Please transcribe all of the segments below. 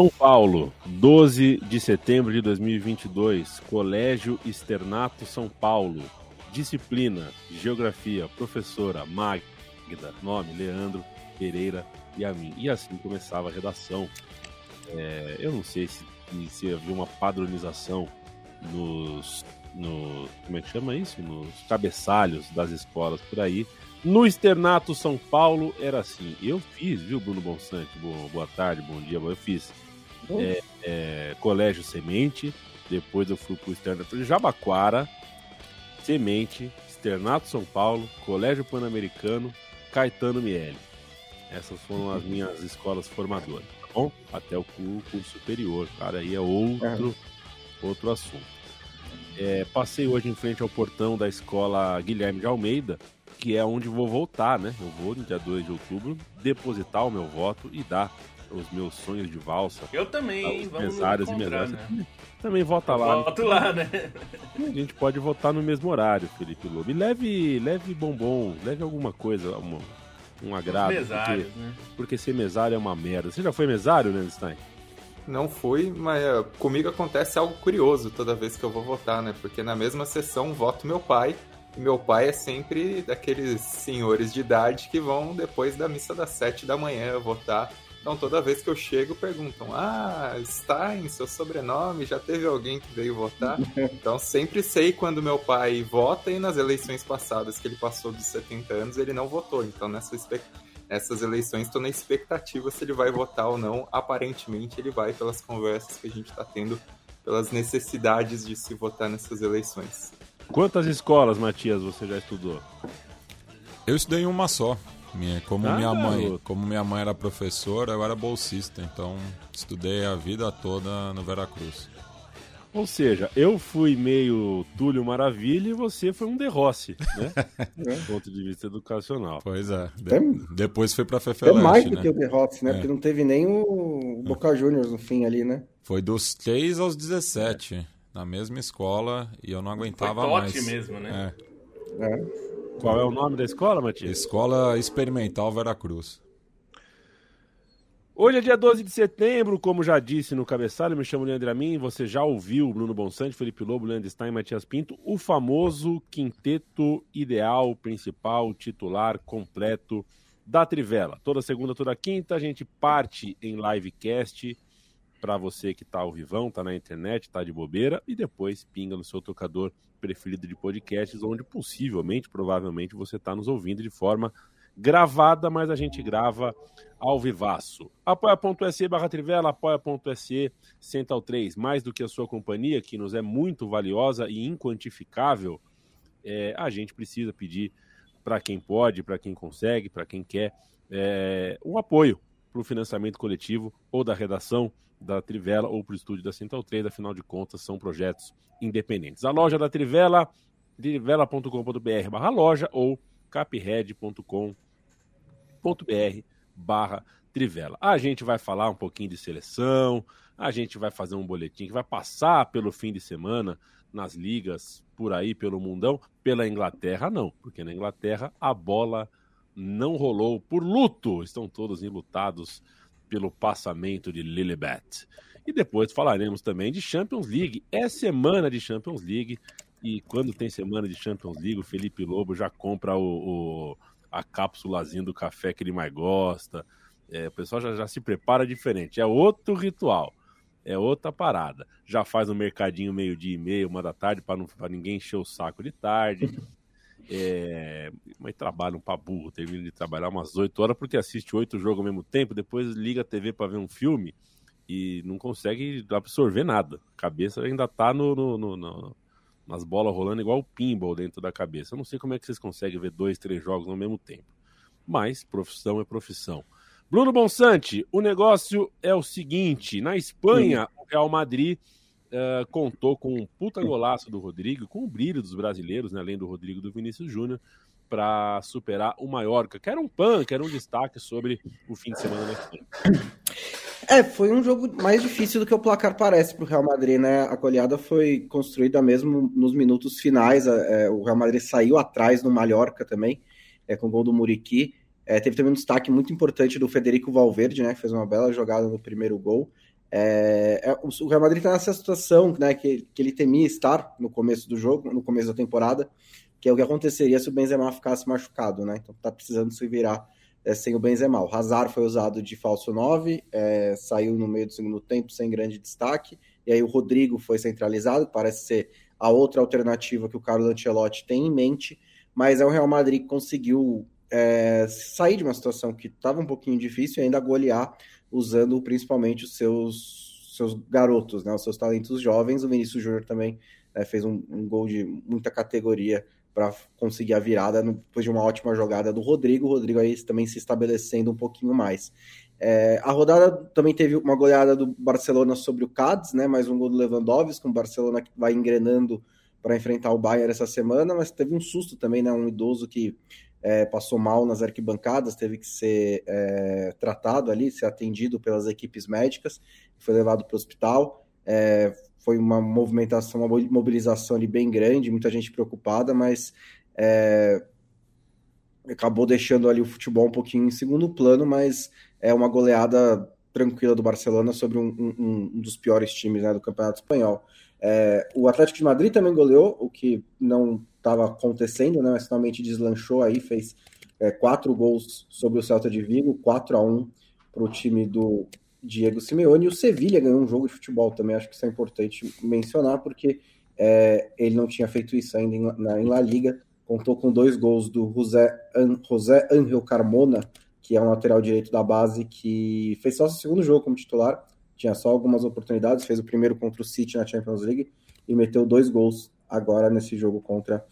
São Paulo, 12 de setembro de 2022, Colégio Externato São Paulo. Disciplina, Geografia, professora Magda, nome Leandro Pereira e a mim. E assim começava a redação. É, eu não sei se, se havia uma padronização nos, no, como é que chama isso? Nos cabeçalhos das escolas por aí. No Externato São Paulo era assim. Eu fiz, viu, Bruno Bonsante? Boa, boa tarde, bom dia. Eu fiz é, é, Colégio Semente, depois eu fui pro Externato de Jabaquara, Semente, Externato São Paulo, Colégio Pan-Americano, Caetano Miele. Essas foram as minhas escolas formadoras, tá bom? Até o curso superior, cara, aí é outro, outro assunto. É, passei hoje em frente ao portão da escola Guilherme de Almeida, que é onde vou voltar, né? Eu vou no dia 2 de outubro depositar o meu voto e dar os meus sonhos de valsa. Eu também, hein? Os Vamos mesários e mesárias. né? Também vota lá. Voto lá, né? A gente pode votar no mesmo horário, Felipe Lobo. E leve, leve bombom, leve alguma coisa, uma, um agrado. Mesários, porque, né? porque ser mesário é uma merda. Você já foi mesário, né, Stein? Não fui, mas é, comigo acontece algo curioso toda vez que eu vou votar, né? Porque na mesma sessão voto meu pai. E meu pai é sempre daqueles senhores de idade que vão depois da missa das sete da manhã votar. Então toda vez que eu chego perguntam: Ah, Stein, seu sobrenome, já teve alguém que veio votar? Então sempre sei quando meu pai vota e nas eleições passadas que ele passou dos 70 anos ele não votou. Então nessa espe- nessas eleições estou na expectativa se ele vai votar ou não. Aparentemente ele vai pelas conversas que a gente está tendo, pelas necessidades de se votar nessas eleições. Quantas escolas, Matias, você já estudou? Eu estudei em uma só. Minha, como, Ah, minha mãe, garoto. como minha mãe era professora, eu era bolsista, então estudei a vida toda no Veracruz. Ou seja, eu fui meio Túlio Maravilha e você foi um derroce, né? Do ponto de vista educacional. Pois é. De- Até- depois foi pra É Fefeleste, mais do né? que o The Hots, né? É. Porque não teve nem o Boca Juniors no fim ali, né? Foi dos 3 aos 17, na mesma escola, e eu não aguentava Foi mais. mesmo, né? É. É. Qual é o nome da escola, Matias? Escola Experimental Veracruz. Hoje é dia 12 de setembro, como já disse no cabeçalho, me chamo Leandro Amin, você já ouviu Bruno Bonsante, Felipe Lobo, Leandro Stein, Matias Pinto, o famoso quinteto ideal, principal, titular, completo da Trivela. Toda segunda, toda quinta, a gente parte em livecast para você que tá ao vivão, tá na internet, tá de bobeira, e depois pinga no seu tocador preferido de podcasts, onde possivelmente, provavelmente, você está nos ouvindo de forma gravada, mas a gente grava ao vivaço. Apoia.se barra Trivela, apoia.se Central 3, mais do que a sua companhia, que nos é muito valiosa e inquantificável, é, a gente precisa pedir para quem pode, para quem consegue, para quem quer, é, um apoio para o financiamento coletivo ou da redação da Trivela ou para o estúdio da Central 3, afinal de contas são projetos independentes. A loja da Trivela, trivela.com.br barra loja ou capred.com.br barra Trivela. A gente vai falar um pouquinho de seleção, a gente vai fazer um boletim que vai passar pelo fim de semana nas ligas por aí, pelo mundão. Pela Inglaterra, não, porque na Inglaterra a bola não rolou por luto. Estão todos enlutados pelo passamento de Lilibet. E depois falaremos também de Champions League. É semana de Champions League. E quando tem semana de Champions League, o Felipe Lobo já compra o, o- a cápsulazinha do café que ele mais gosta. É, o pessoal já, já se prepara diferente. É outro ritual. É outra parada. Já faz um mercadinho meio-dia e meio, uma da tarde, para ninguém encher o saco de tarde. É, mas trabalham pra burro, termina de trabalhar umas 8 horas porque assiste oito jogos ao mesmo tempo, depois liga a TV para ver um filme e não consegue absorver nada. A cabeça ainda tá no, no, no, no nas bolas rolando igual o pinball dentro da cabeça. Eu não sei como é que vocês conseguem ver dois, três jogos ao mesmo tempo. Mas profissão é profissão. Bruno Bonsante, o negócio é o seguinte: na Espanha, o Real Madrid uh, contou com um puta golaço do Rodrigo, com o brilho dos brasileiros, né, além do Rodrigo do Vinícius Júnior, para superar o Mallorca, que era um pan, que era um destaque sobre o fim de semana. É, foi um jogo mais difícil do que o placar parece para o Real Madrid, né? A goleada foi construída mesmo nos minutos finais. É, o Real Madrid saiu atrás no Mallorca também, é, com o gol do Muriqui. É, teve também um destaque muito importante do Federico Valverde, né? Que fez uma bela jogada no primeiro gol. É, é, o Real Madrid está nessa situação né, que, que ele temia estar no começo do jogo, no começo da temporada, que é o que aconteceria se o Benzema ficasse machucado, né? Então tá precisando se virar é, sem o Benzema. O Hazard foi usado de falso 9, é, saiu no meio do segundo tempo sem grande destaque, e aí o Rodrigo foi centralizado, parece ser a outra alternativa que o Carlos Ancelotti tem em mente, mas é o Real Madrid que conseguiu é, sair de uma situação que estava um pouquinho difícil e ainda golear usando principalmente os seus, seus garotos, né, os seus talentos jovens. O Vinícius Júnior também né, fez um, um, gol de muita categoria para conseguir a virada depois de uma ótima jogada do Rodrigo. O Rodrigo aí também se estabelecendo um pouquinho mais. É, a rodada também teve uma goleada do Barcelona sobre o Cádiz, né? Mais um gol do Lewandowski, com o Barcelona que vai engrenando para enfrentar o Bayern essa semana, mas teve um susto também, né? Um idoso que é, passou mal nas arquibancadas, teve que ser é, tratado ali, ser atendido pelas equipes médicas, foi levado para o hospital. É, foi uma movimentação, uma mobilização ali bem grande, muita gente preocupada, mas é, acabou deixando ali o futebol um pouquinho em segundo plano, mas é uma goleada tranquila do Barcelona sobre um, um, um dos piores times né, do Campeonato Espanhol. É, o Atlético de Madrid também goleou, o que não estava acontecendo, né, mas finalmente deslanchou aí, fez é, quatro gols sobre o Celta de Vigo, 4 a 1 para o time do Diego Simeone. E o Sevilha ganhou um jogo de futebol também, acho que isso é importante mencionar, porque é, ele não tinha feito isso ainda em, na, em La Liga. Contou com dois gols do José, An, José Angel Carmona, que é um lateral direito da base, que fez só seu segundo jogo como titular, tinha só algumas oportunidades, fez o primeiro contra o City na Champions League e meteu dois gols agora nesse jogo contra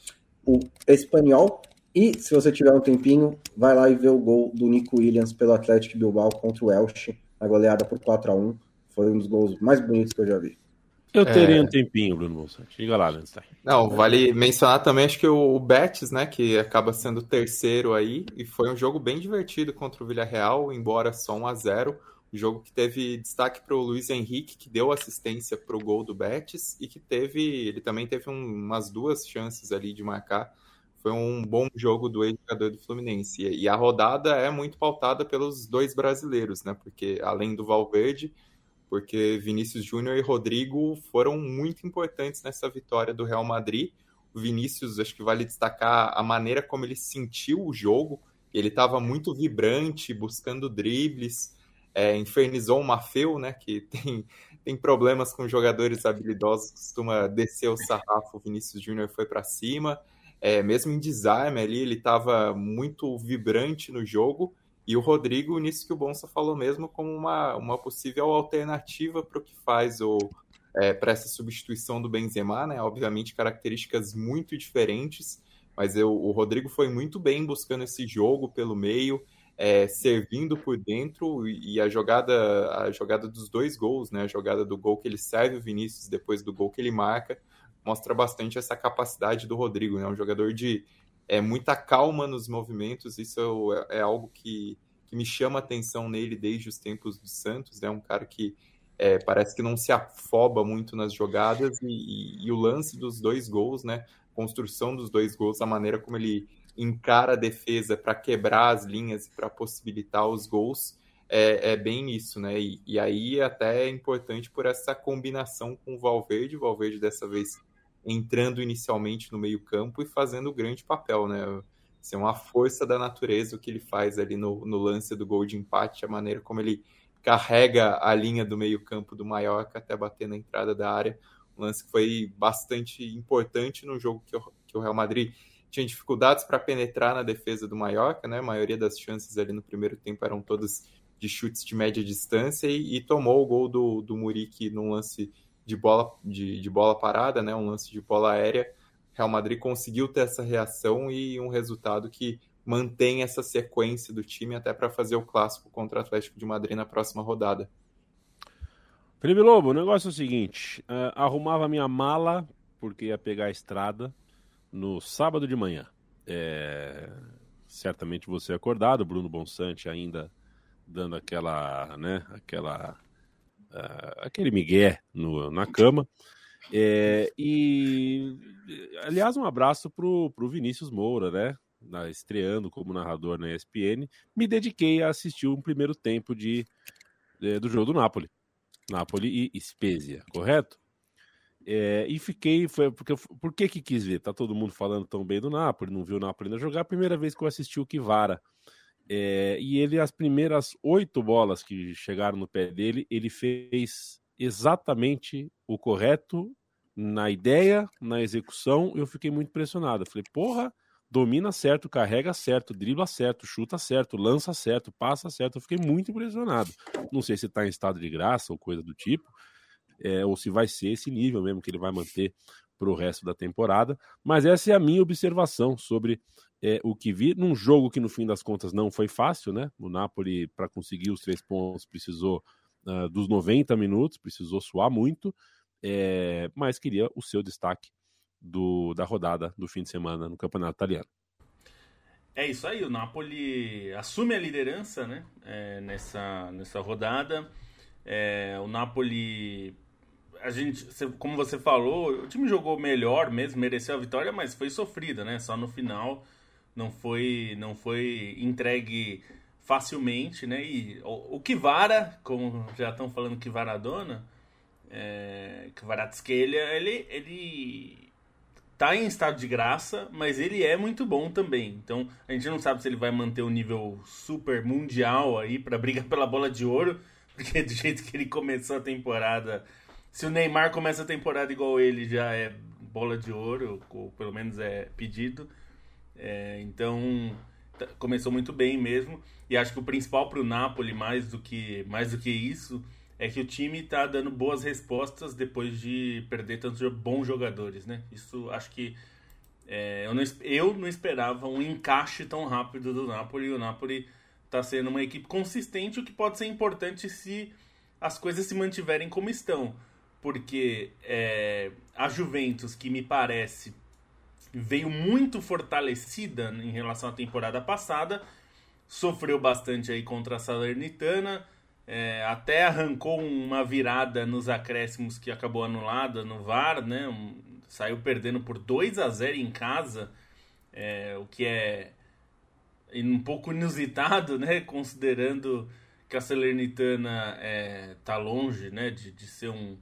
o Espanhol. E se você tiver um tempinho, vai lá e vê o gol do Nico Williams pelo Atlético Bilbao contra o Elche, a goleada por 4 a 1 Foi um dos gols mais bonitos que eu já vi. Eu teria é... um tempinho, Bruno Bolsonaro. Diga lá. Não, vale mencionar também, acho que o Betis, né, que acaba sendo o terceiro aí, e foi um jogo bem divertido contra o Villarreal, embora só 1 a 0 jogo que teve destaque para o Luiz Henrique, que deu assistência para o gol do Betis e que teve, ele também teve um, umas duas chances ali de marcar. Foi um bom jogo do ex-jogador do Fluminense. E a rodada é muito pautada pelos dois brasileiros, né? Porque além do Valverde, porque Vinícius Júnior e Rodrigo foram muito importantes nessa vitória do Real Madrid. O Vinícius, acho que vale destacar a maneira como ele sentiu o jogo. Ele estava muito vibrante, buscando dribles é, infernizou o Mafeu, né, que tem, tem problemas com jogadores habilidosos, costuma descer o sarrafo, o Vinícius Júnior foi para cima, é, mesmo em desarme ali, ele estava muito vibrante no jogo, e o Rodrigo, nisso que o Bonsa falou mesmo, como uma, uma possível alternativa para o que faz o é, para essa substituição do Benzema, né? Obviamente características muito diferentes, mas eu, o Rodrigo foi muito bem buscando esse jogo pelo meio, é, servindo por dentro e a jogada a jogada dos dois gols, né? A jogada do gol que ele serve o Vinícius depois do gol que ele marca mostra bastante essa capacidade do Rodrigo, né? Um jogador de é, muita calma nos movimentos. Isso é, é algo que, que me chama atenção nele desde os tempos do Santos. Né? um cara que é, parece que não se afoba muito nas jogadas e, e, e, o lance dos dois gols, né? Construção dos dois gols, a maneira como ele encara a defesa para quebrar as linhas e para possibilitar os gols, é, é, bem isso, né? E, e, aí até é importante por essa combinação com o Valverde, o Valverde dessa vez entrando inicialmente no meio campo e fazendo o grande papel, né? Ser assim, uma força da natureza o que ele faz ali no, no lance do gol de empate, a maneira como ele carrega a linha do meio campo do Mallorca até bater na entrada da área, um lance que foi bastante importante no jogo que o, que o Real Madrid tinha dificuldades para penetrar na defesa do Mallorca, né? A maioria das chances ali no primeiro tempo eram todas de chutes de média distância e, e tomou o gol do, do Muriqui num lance de bola, de, de bola parada, né? um lance de bola aérea. Real Madrid conseguiu ter essa reação e um resultado que mantém essa sequência do time até para fazer o clássico contra o Atlético de Madrid na próxima rodada. Felipe Lobo, o negócio é o seguinte: uh, arrumava minha mala porque ia pegar a estrada no sábado de manhã. É, certamente você acordado, Bruno Bonsante ainda dando aquela, né, aquela, uh, aquele migué no, na cama. É, e, aliás, um abraço pro, pro Vinícius Moura, né? Na, estreando como narrador na ESPN. Me dediquei a assistir um primeiro tempo de, de do jogo do Napoli. Napoli e Spezia, correto? É, e fiquei, foi porque por que que quis ver? Tá todo mundo falando tão bem do Napoli, não viu o Napoli ainda jogar. Primeira vez que eu assisti o Kivara. É, e ele, as primeiras oito bolas que chegaram no pé dele, ele fez exatamente o correto na ideia, na execução. Eu fiquei muito impressionado. Falei, porra, domina certo, carrega certo, dribla certo, chuta certo, lança certo, passa certo. Eu fiquei muito impressionado. Não sei se está em estado de graça ou coisa do tipo, é, ou se vai ser esse nível mesmo que ele vai manter para o resto da temporada. Mas essa é a minha observação sobre é, o que vi num jogo que no fim das contas não foi fácil, né? O Napoli para conseguir os três pontos precisou uh, dos 90 minutos, precisou suar muito, é, mas queria o seu destaque do, da rodada do fim de semana no Campeonato Italiano. É isso aí, o Napoli assume a liderança né, é, nessa, nessa rodada. É, o Napoli a gente, como você falou, o time jogou melhor mesmo, mereceu a vitória, mas foi sofrida, né? Só no final não foi, não foi entregue facilmente, né? E o, o Kivara, como já estão falando Kivaradona, é, Kvaratskhelia, ele, ele tá em estado de graça, mas ele é muito bom também. Então a gente não sabe se ele vai manter o nível super mundial aí para brigar pela bola de ouro, porque do jeito que ele começou a temporada se o Neymar começa a temporada igual ele, já é bola de ouro, ou pelo menos é pedido. É, então, começou muito bem mesmo. E acho que o principal para o Napoli, mais do, que, mais do que isso, é que o time está dando boas respostas depois de perder tantos bons jogadores, né? Isso acho que é, eu, não, eu não esperava um encaixe tão rápido do Napoli. O Napoli está sendo uma equipe consistente, o que pode ser importante se as coisas se mantiverem como estão porque é, a Juventus, que me parece veio muito fortalecida em relação à temporada passada, sofreu bastante aí contra a Salernitana, é, até arrancou uma virada nos acréscimos que acabou anulada no VAR, né? Um, saiu perdendo por 2 a 0 em casa, é, o que é um pouco inusitado, né? Considerando que a Salernitana é, tá longe, né? De, de ser um,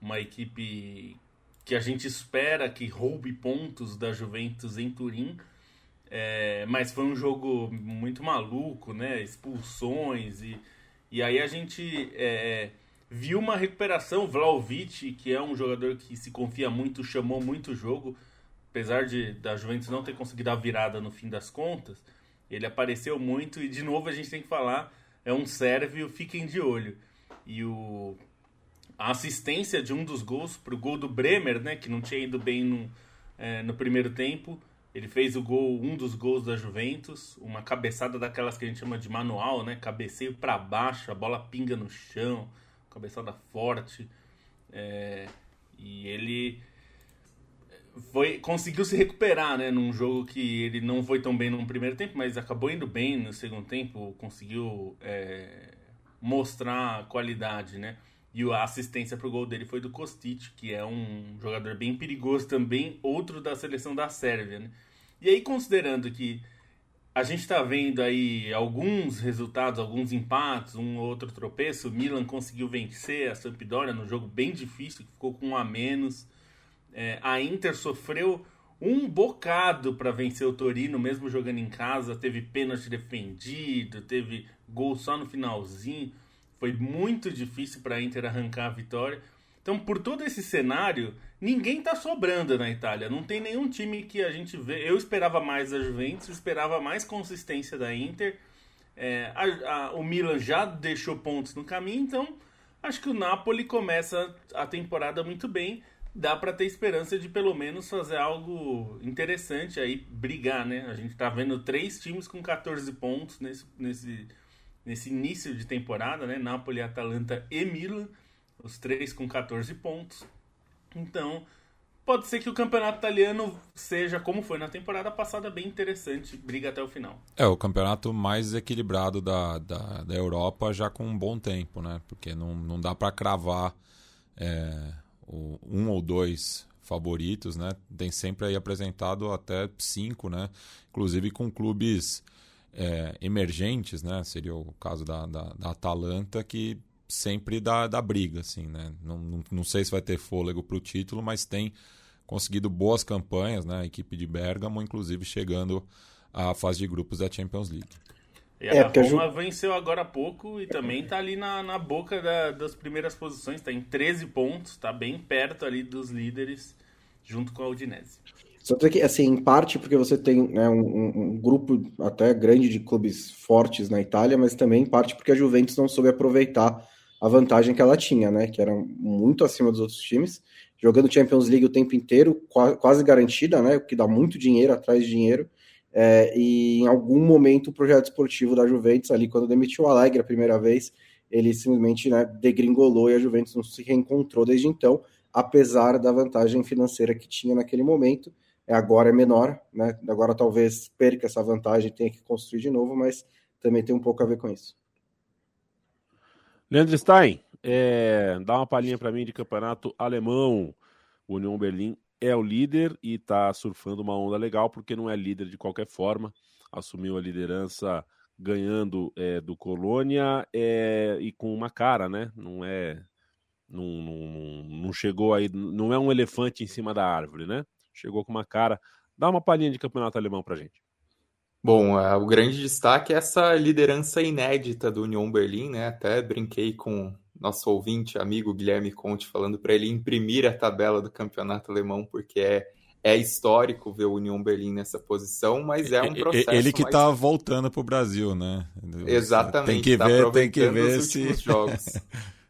uma equipe que a gente espera que roube pontos da Juventus em Turim. É, mas foi um jogo muito maluco, né? Expulsões e, e aí a gente é, viu uma recuperação. Vlaovic, que é um jogador que se confia muito, chamou muito o jogo, apesar de da Juventus não ter conseguido a virada no fim das contas. Ele apareceu muito e de novo a gente tem que falar é um sérvio, fiquem de olho. E o a assistência de um dos gols para o gol do Bremer, né, que não tinha ido bem no, é, no primeiro tempo. Ele fez o gol, um dos gols da Juventus, uma cabeçada daquelas que a gente chama de manual, né? Cabeceio para baixo, a bola pinga no chão, cabeçada forte. É, e ele foi conseguiu se recuperar, né? Num jogo que ele não foi tão bem no primeiro tempo, mas acabou indo bem no segundo tempo, conseguiu é, mostrar qualidade, né? E a assistência pro gol dele foi do Kostic, que é um jogador bem perigoso também, outro da seleção da Sérvia, né? E aí, considerando que a gente está vendo aí alguns resultados, alguns empates, um ou outro tropeço, o Milan conseguiu vencer a Sampdoria no jogo bem difícil, ficou com um a menos. É, a Inter sofreu um bocado para vencer o Torino, mesmo jogando em casa, teve pênalti defendido, teve gol só no finalzinho. Foi muito difícil para a Inter arrancar a vitória. Então, por todo esse cenário, ninguém está sobrando na Itália. Não tem nenhum time que a gente vê. Eu esperava mais da Juventus, esperava mais consistência da Inter. É, a, a, o Milan já deixou pontos no caminho, então acho que o Napoli começa a temporada muito bem. Dá para ter esperança de pelo menos fazer algo interessante aí, brigar, né? A gente tá vendo três times com 14 pontos nesse, nesse, nesse início de temporada, né? Napoli, Atalanta e Milan, os três com 14 pontos. Então, pode ser que o campeonato italiano seja, como foi na temporada passada, bem interessante, briga até o final. É, o campeonato mais equilibrado da, da, da Europa já com um bom tempo, né? Porque não, não dá para cravar é, o, um ou dois favoritos, né? Tem sempre aí apresentado até cinco, né? Inclusive com clubes é, emergentes, né? Seria o caso da, da, da Atalanta, que sempre dá, dá briga, assim, né? Não, não, não sei se vai ter fôlego para o título, mas tem conseguido boas campanhas, né? A equipe de Bergamo, inclusive chegando à fase de grupos da Champions League. E a é, Roma venceu agora há pouco e também está ali na, na boca da, das primeiras posições, está em 13 pontos, está bem perto ali dos líderes, junto com a Udinese. Só que, assim, em parte porque você tem né, um, um, grupo até grande de clubes fortes na Itália, mas também em parte porque a Juventus não soube aproveitar a vantagem que ela tinha, né? Que era muito acima dos outros times, jogando Champions League o tempo inteiro, quase garantida, né? O que dá muito dinheiro atrás de dinheiro. É, e em algum momento o projeto esportivo da Juventus, ali quando demitiu o Alegre a primeira vez, ele simplesmente né, degringolou e a Juventus não se reencontrou desde então, apesar da vantagem financeira que tinha naquele momento. É, agora é menor, né? Agora talvez perca essa vantagem, tenha que construir de novo, mas também tem um pouco a ver com isso. Leandro Stein, é, dá uma palhinha para mim de campeonato alemão. O União Berlim é o líder e está surfando uma onda legal, porque não é líder de qualquer forma. Assumiu a liderança ganhando é, do Colônia é, e com uma cara, né? Não é. Não, não, não chegou aí. Não é um elefante em cima da árvore, né? Chegou com uma cara. Dá uma palhinha de campeonato alemão pra gente. Bom, é, o grande destaque é essa liderança inédita do Union Berlim, né? Até brinquei com nosso ouvinte, amigo Guilherme Conte, falando para ele imprimir a tabela do campeonato alemão, porque é, é histórico ver o Union Berlim nessa posição, mas é um processo. Ele que está mais... voltando para o Brasil, né? Exatamente. Tem que tá ver, tem que ver se... jogos.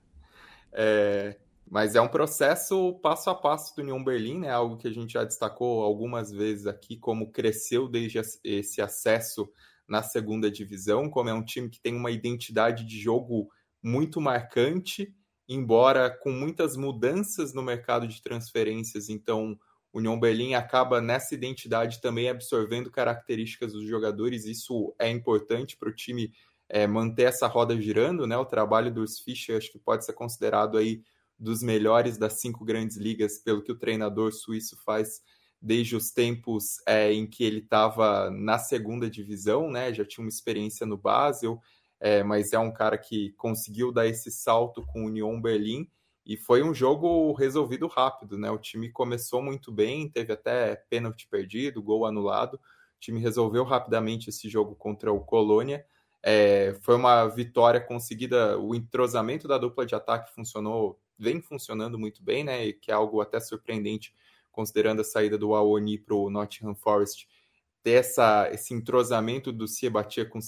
é, mas é um processo passo a passo do Union Berlim, né? Algo que a gente já destacou algumas vezes aqui, como cresceu desde esse acesso na segunda divisão, como é um time que tem uma identidade de jogo muito marcante, embora com muitas mudanças no mercado de transferências, então o Union Berlim acaba nessa identidade também absorvendo características dos jogadores, isso é importante para o time é, manter essa roda girando, né? O trabalho dos Fischer acho que pode ser considerado aí dos melhores das cinco grandes ligas, pelo que o treinador suíço faz desde os tempos é, em que ele estava na segunda divisão, né? Já tinha uma experiência no Basel, é, mas é um cara que conseguiu dar esse salto com o Union Berlim e foi um jogo resolvido rápido, né? O time começou muito bem, teve até pênalti perdido, gol anulado. O time resolveu rapidamente esse jogo contra o Colônia. É, foi uma vitória conseguida, o entrosamento da dupla de ataque funcionou vem funcionando muito bem, né? Que é algo até surpreendente, considerando a saída do Awoni para o Nottingham Forest. Ter essa, esse entrosamento do Ciabatia com,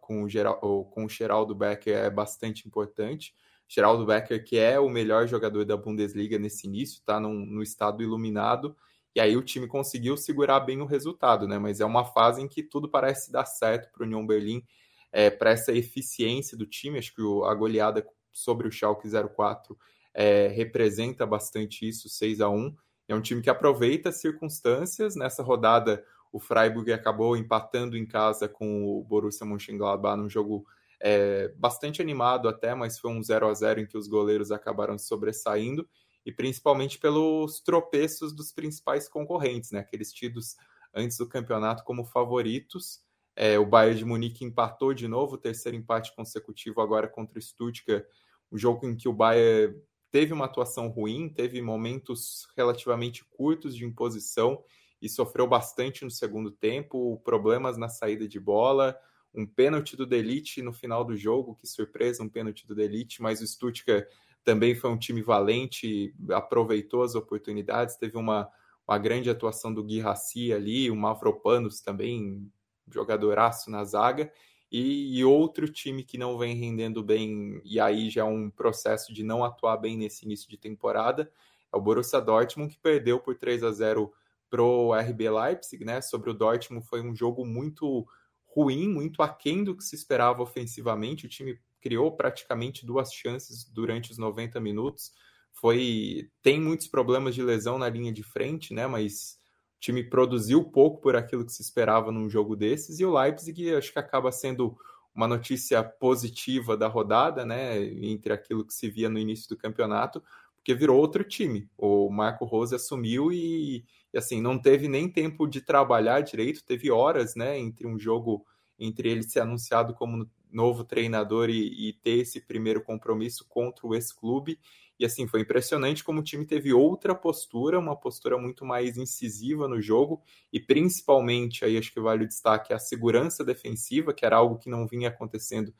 com, o Geral, com o Geraldo Becker é bastante importante. Geraldo Becker, que é o melhor jogador da Bundesliga nesse início, está no estado iluminado. E aí o time conseguiu segurar bem o resultado, né? Mas é uma fase em que tudo parece dar certo para o Union Berlim, é, para essa eficiência do time. Acho que a goleada sobre o Schalke 04 é, representa bastante isso, 6 a 1 É um time que aproveita as circunstâncias. Nessa rodada, o Freiburg acabou empatando em casa com o Borussia Mönchengladbach num jogo é, bastante animado até, mas foi um 0 a 0 em que os goleiros acabaram sobressaindo e principalmente pelos tropeços dos principais concorrentes, né? Aqueles tidos antes do campeonato como favoritos. É, o Bayern de Munique empatou de novo, terceiro empate consecutivo agora contra o Stuttgart, um jogo em que o Bayern teve uma atuação ruim, teve momentos relativamente curtos de imposição e sofreu bastante no segundo tempo, problemas na saída de bola, um pênalti do Delite no final do jogo, que surpresa, um pênalti do Delite, mas o Stuttgart também foi um time valente, aproveitou as oportunidades, teve uma, uma grande atuação do Gui Rassi ali, o Mavropanos também, jogadoraço na zaga, E, e, outro time que não vem rendendo bem, e aí já é um processo de não atuar bem nesse início de temporada, é o Borussia Dortmund, que perdeu por 3 a 0 pro RB Leipzig, né? Sobre o Dortmund foi um jogo muito ruim, muito aquém do que se esperava ofensivamente. O time criou praticamente duas chances durante os 90 minutos. Foi tem muitos problemas de lesão na linha de frente, né? Mas o time produziu pouco por aquilo que se esperava num jogo desses, e o Leipzig acho que acaba sendo uma notícia positiva da rodada, né, entre aquilo que se via no início do campeonato, porque virou outro time. O Marco Rose assumiu e, e, assim, não teve nem tempo de trabalhar direito, teve horas, né, entre um jogo, entre ele ser anunciado como novo treinador e, e ter esse primeiro compromisso contra o ex-clube, e assim, foi impressionante como o time teve outra postura, uma postura muito mais incisiva no jogo, e principalmente, aí acho que vale o destaque, a segurança defensiva, que era algo que não vinha acontecendo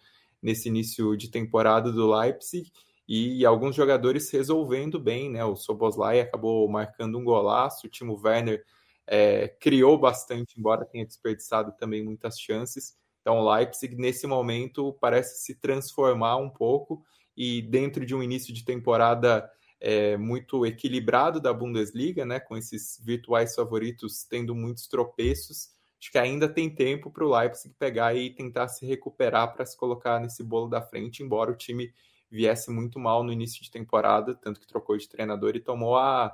nesse início de temporada do Leipzig, e alguns jogadores resolvendo bem, né? O Soboslai acabou marcando um golaço, o Timo Werner é, criou bastante, embora tenha desperdiçado também muitas chances. Então, o Leipzig, nesse momento, parece se transformar um pouco e dentro de um início de temporada é, muito equilibrado da Bundesliga, né, com esses virtuais favoritos tendo muitos tropeços, acho que ainda tem tempo para o Leipzig pegar e tentar se recuperar para se colocar nesse bolo da frente, embora o time viesse muito mal no início de temporada, tanto que trocou de treinador e tomou a,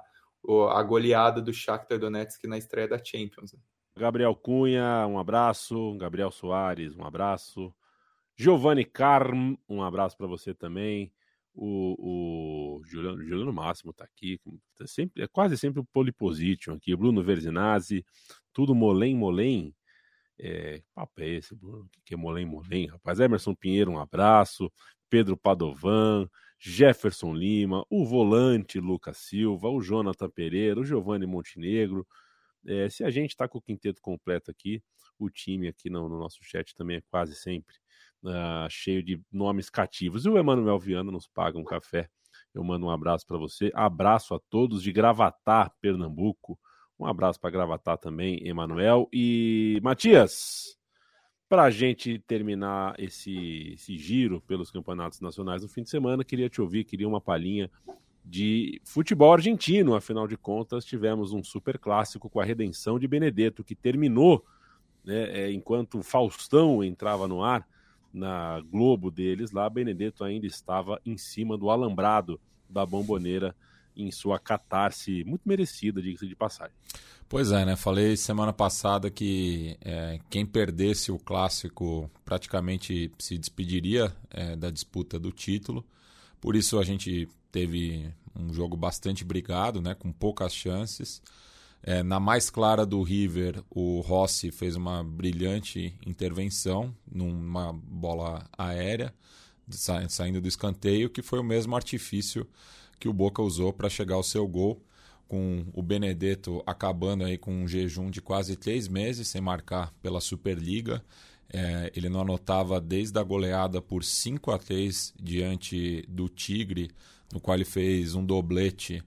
a goleada do Shakhtar Donetsk na estreia da Champions. Né. Gabriel Cunha, um abraço. Gabriel Soares, um abraço. Giovanni Carm, um abraço para você também. O, o Juliano, Juliano Máximo está aqui, tá sempre, é quase sempre o Poliposition aqui. Bruno Verzinazzi, tudo Molém Molém. É, que papo é esse, Bruno? O que é Molém Molém, rapaz? Emerson Pinheiro, um abraço. Pedro Padovan, Jefferson Lima, o volante Lucas Silva, o Jonathan Pereira, o Giovanni Montenegro. É, se a gente está com o quinteto completo aqui, o time aqui no, no nosso chat também é quase sempre uh, cheio de nomes cativos. E o Emanuel Viana nos paga um café. Eu mando um abraço para você. Abraço a todos de Gravatá, Pernambuco. Um abraço para Gravatá também, Emanuel. E Matias, para a gente terminar esse, esse giro pelos campeonatos nacionais no fim de semana, queria te ouvir, queria uma palhinha de futebol argentino. Afinal de contas, tivemos um super clássico com a redenção de Benedetto, que terminou né, é, enquanto Faustão entrava no ar na Globo deles, lá Benedetto ainda estava em cima do alambrado da bomboneira em sua catarse muito merecida, diga-se de passagem. Pois é, né? Falei semana passada que é, quem perdesse o clássico praticamente se despediria é, da disputa do título. Por isso a gente teve um jogo bastante brigado, né? Com poucas chances. É, na mais clara do River, o Rossi fez uma brilhante intervenção numa bola aérea, sa saindo do escanteio, que foi o mesmo artifício que o Boca usou para chegar ao seu gol, com o Benedetto acabando aí com um jejum de quase três meses sem marcar pela Superliga. É, ele não anotava desde a goleada por 5 a 3 diante do Tigre, no qual ele fez um doblete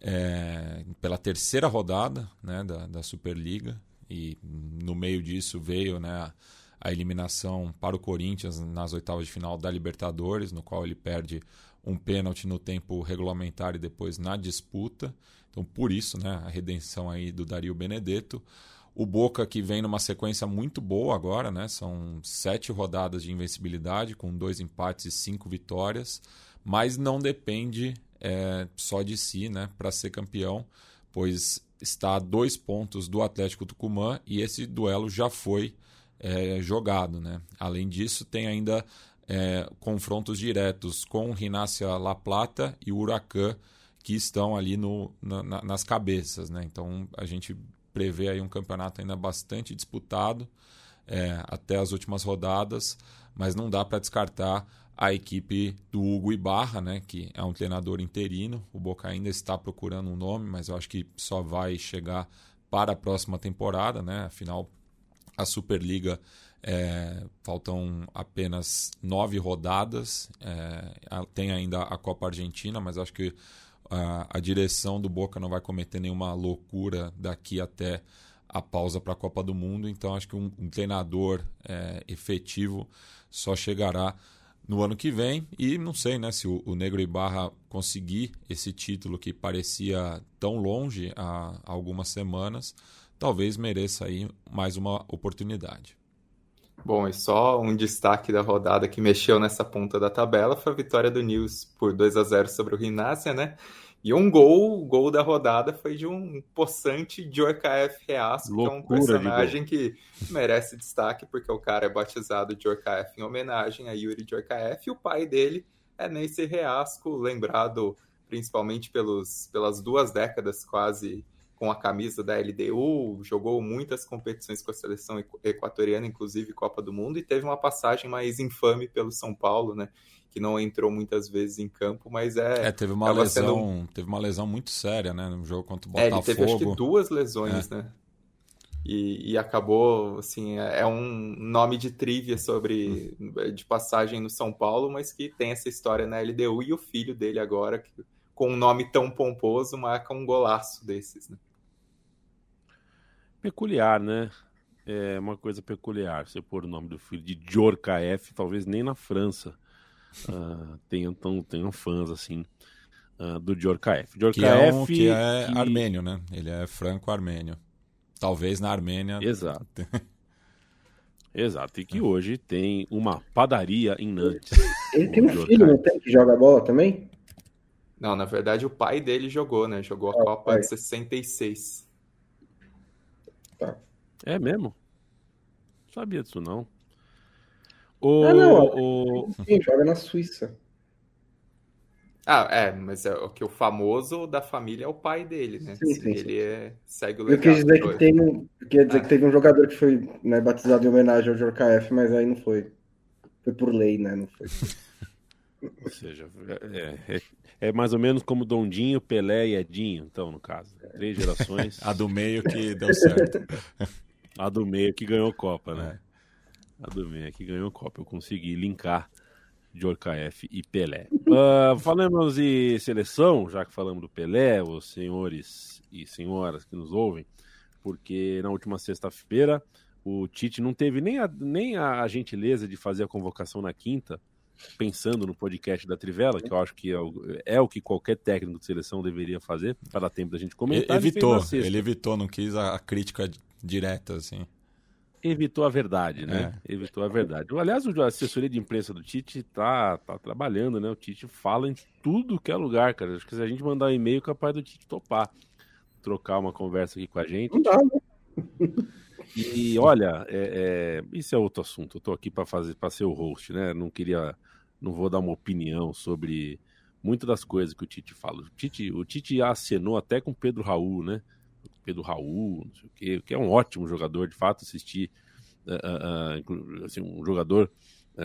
é, pela terceira rodada né, da, da Superliga e no meio disso veio né, a, eliminação para o Corinthians nas oitavas de final da Libertadores, no qual ele perde um pênalti no tempo regulamentar e depois na disputa. Então, por isso, né, a redenção aí do Dario Benedetto. O Boca que vem numa sequência muito boa agora, né? São sete rodadas de invencibilidade, com dois empates e cinco vitórias, mas não depende é, só de si né, para ser campeão, pois está a dois pontos do Atlético Tucumã e esse duelo já foi é, jogado. Né? Além disso, tem ainda é, confrontos diretos com o Rinácia La Plata e o Huracan, que estão ali no, na, nas cabeças. Né? Então a gente prevê aí um campeonato ainda bastante disputado é, até as últimas rodadas, mas não dá para descartar a equipe do Hugo Ibarra, né, que é um treinador interino. O Boca ainda está procurando um nome, mas eu acho que só vai chegar para a próxima temporada, né? Afinal, a Superliga é, faltam apenas nove rodadas. É, tem ainda a Copa Argentina, mas acho que a, a, direção do Boca não vai cometer nenhuma loucura daqui até a pausa para a Copa do Mundo. Então acho que um, um treinador é, efetivo só chegará no ano que vem e não sei né, se o, o Negro Ibarra conseguir esse título que parecia tão longe há algumas semanas, talvez mereça aí mais uma oportunidade. Bom, e só um destaque da rodada que mexeu nessa ponta da tabela foi a vitória do News por 2 a 0 sobre o Rinácia, né? E um gol, o gol da rodada foi de um possante Djorkaeff Reasco, que é um personagem que merece destaque, porque o cara é batizado Djorkaeff em homenagem a Yuri Djorkaeff, e o pai dele é Neyce Reasco, lembrado principalmente pelos, pelas duas décadas quase com a camisa da LDU, jogou muitas competições com a seleção equatoriana, inclusive Copa do Mundo, e teve uma passagem mais infame pelo São Paulo, né? Que não entrou muitas vezes em campo, mas é. É, teve uma lesão, sendo... teve uma lesão muito séria, né? No jogo contra o Botafogo. É, ele teve acho que duas lesões, é. né? E, e, acabou, assim, é, é um nome de trivia sobre de passagem no São Paulo, mas que tem essa história na LDU e o filho dele agora, que, com um nome tão pomposo, marca um golaço desses, né? Peculiar, né? É uma coisa peculiar. Você pôr o nome do filho de Djorkaeff, talvez nem na França uh, tenham, tão, tenham fãs assim uh, do Djorkaeff. Djorkaeff que é, um, que é que... armênio, né? Ele é franco-armênio. Talvez na Armênia. Exato. Exato, e que hoje tem uma padaria em Nantes. Ele tem um filho, não tem, que joga bola também? Não, na verdade o pai dele jogou, né? Jogou a ah, Copa pai. de 66. Tá. É mesmo? Não sabia disso não. O, ah, não. O... Sim, joga na Suíça. Ah, é, mas é o que o famoso da família é o pai dele, né? Sim, sim, ele sim. É, segue o legado. Eu quis dizer que tem um, quer dizer ah. que teve um jogador que foi né, batizado em homenagem ao Jorkaef, mas aí não foi. Foi por lei, né? Não foi. Ou seja, é, é, é, mais ou menos como Dondinho, Pelé e Edinho, então, no caso. Três gerações. A do meio que deu certo. A do meio que ganhou Copa, né? É. A do meio que ganhou Copa. Eu consegui linkar Djorkaeff e Pelé. Uh, falamos de seleção, já que falamos do Pelé, os senhores e senhoras que nos ouvem, porque na última sexta-feira o Tite não teve nem a, nem a gentileza de fazer a convocação na quinta, pensando no podcast da Trivela, que eu acho que é o, é o que qualquer técnico de seleção deveria fazer, para dar tempo da gente comentar. Ele evitou, ele evitou, não quis a, a, crítica direta, assim. Evitou a verdade, né? É. Evitou a verdade. Aliás, a assessoria de imprensa do Tite tá, tá trabalhando, né? O Tite fala em tudo que é lugar, cara. Acho que se a gente mandar um e-mail, capaz do Tite topar. Trocar uma conversa aqui com a gente. Não dá, né? E olha, é, é, isso é outro assunto. Eu tô aqui para fazer, para ser o host, né? Não queria, não vou dar uma opinião sobre muitas das coisas que o Tite fala. O Tite, o Tite acenou até com Pedro Raul, né? Pedro Raul, não sei o quê, que é um ótimo jogador, de fato, assistir uh, uh, assim, um jogador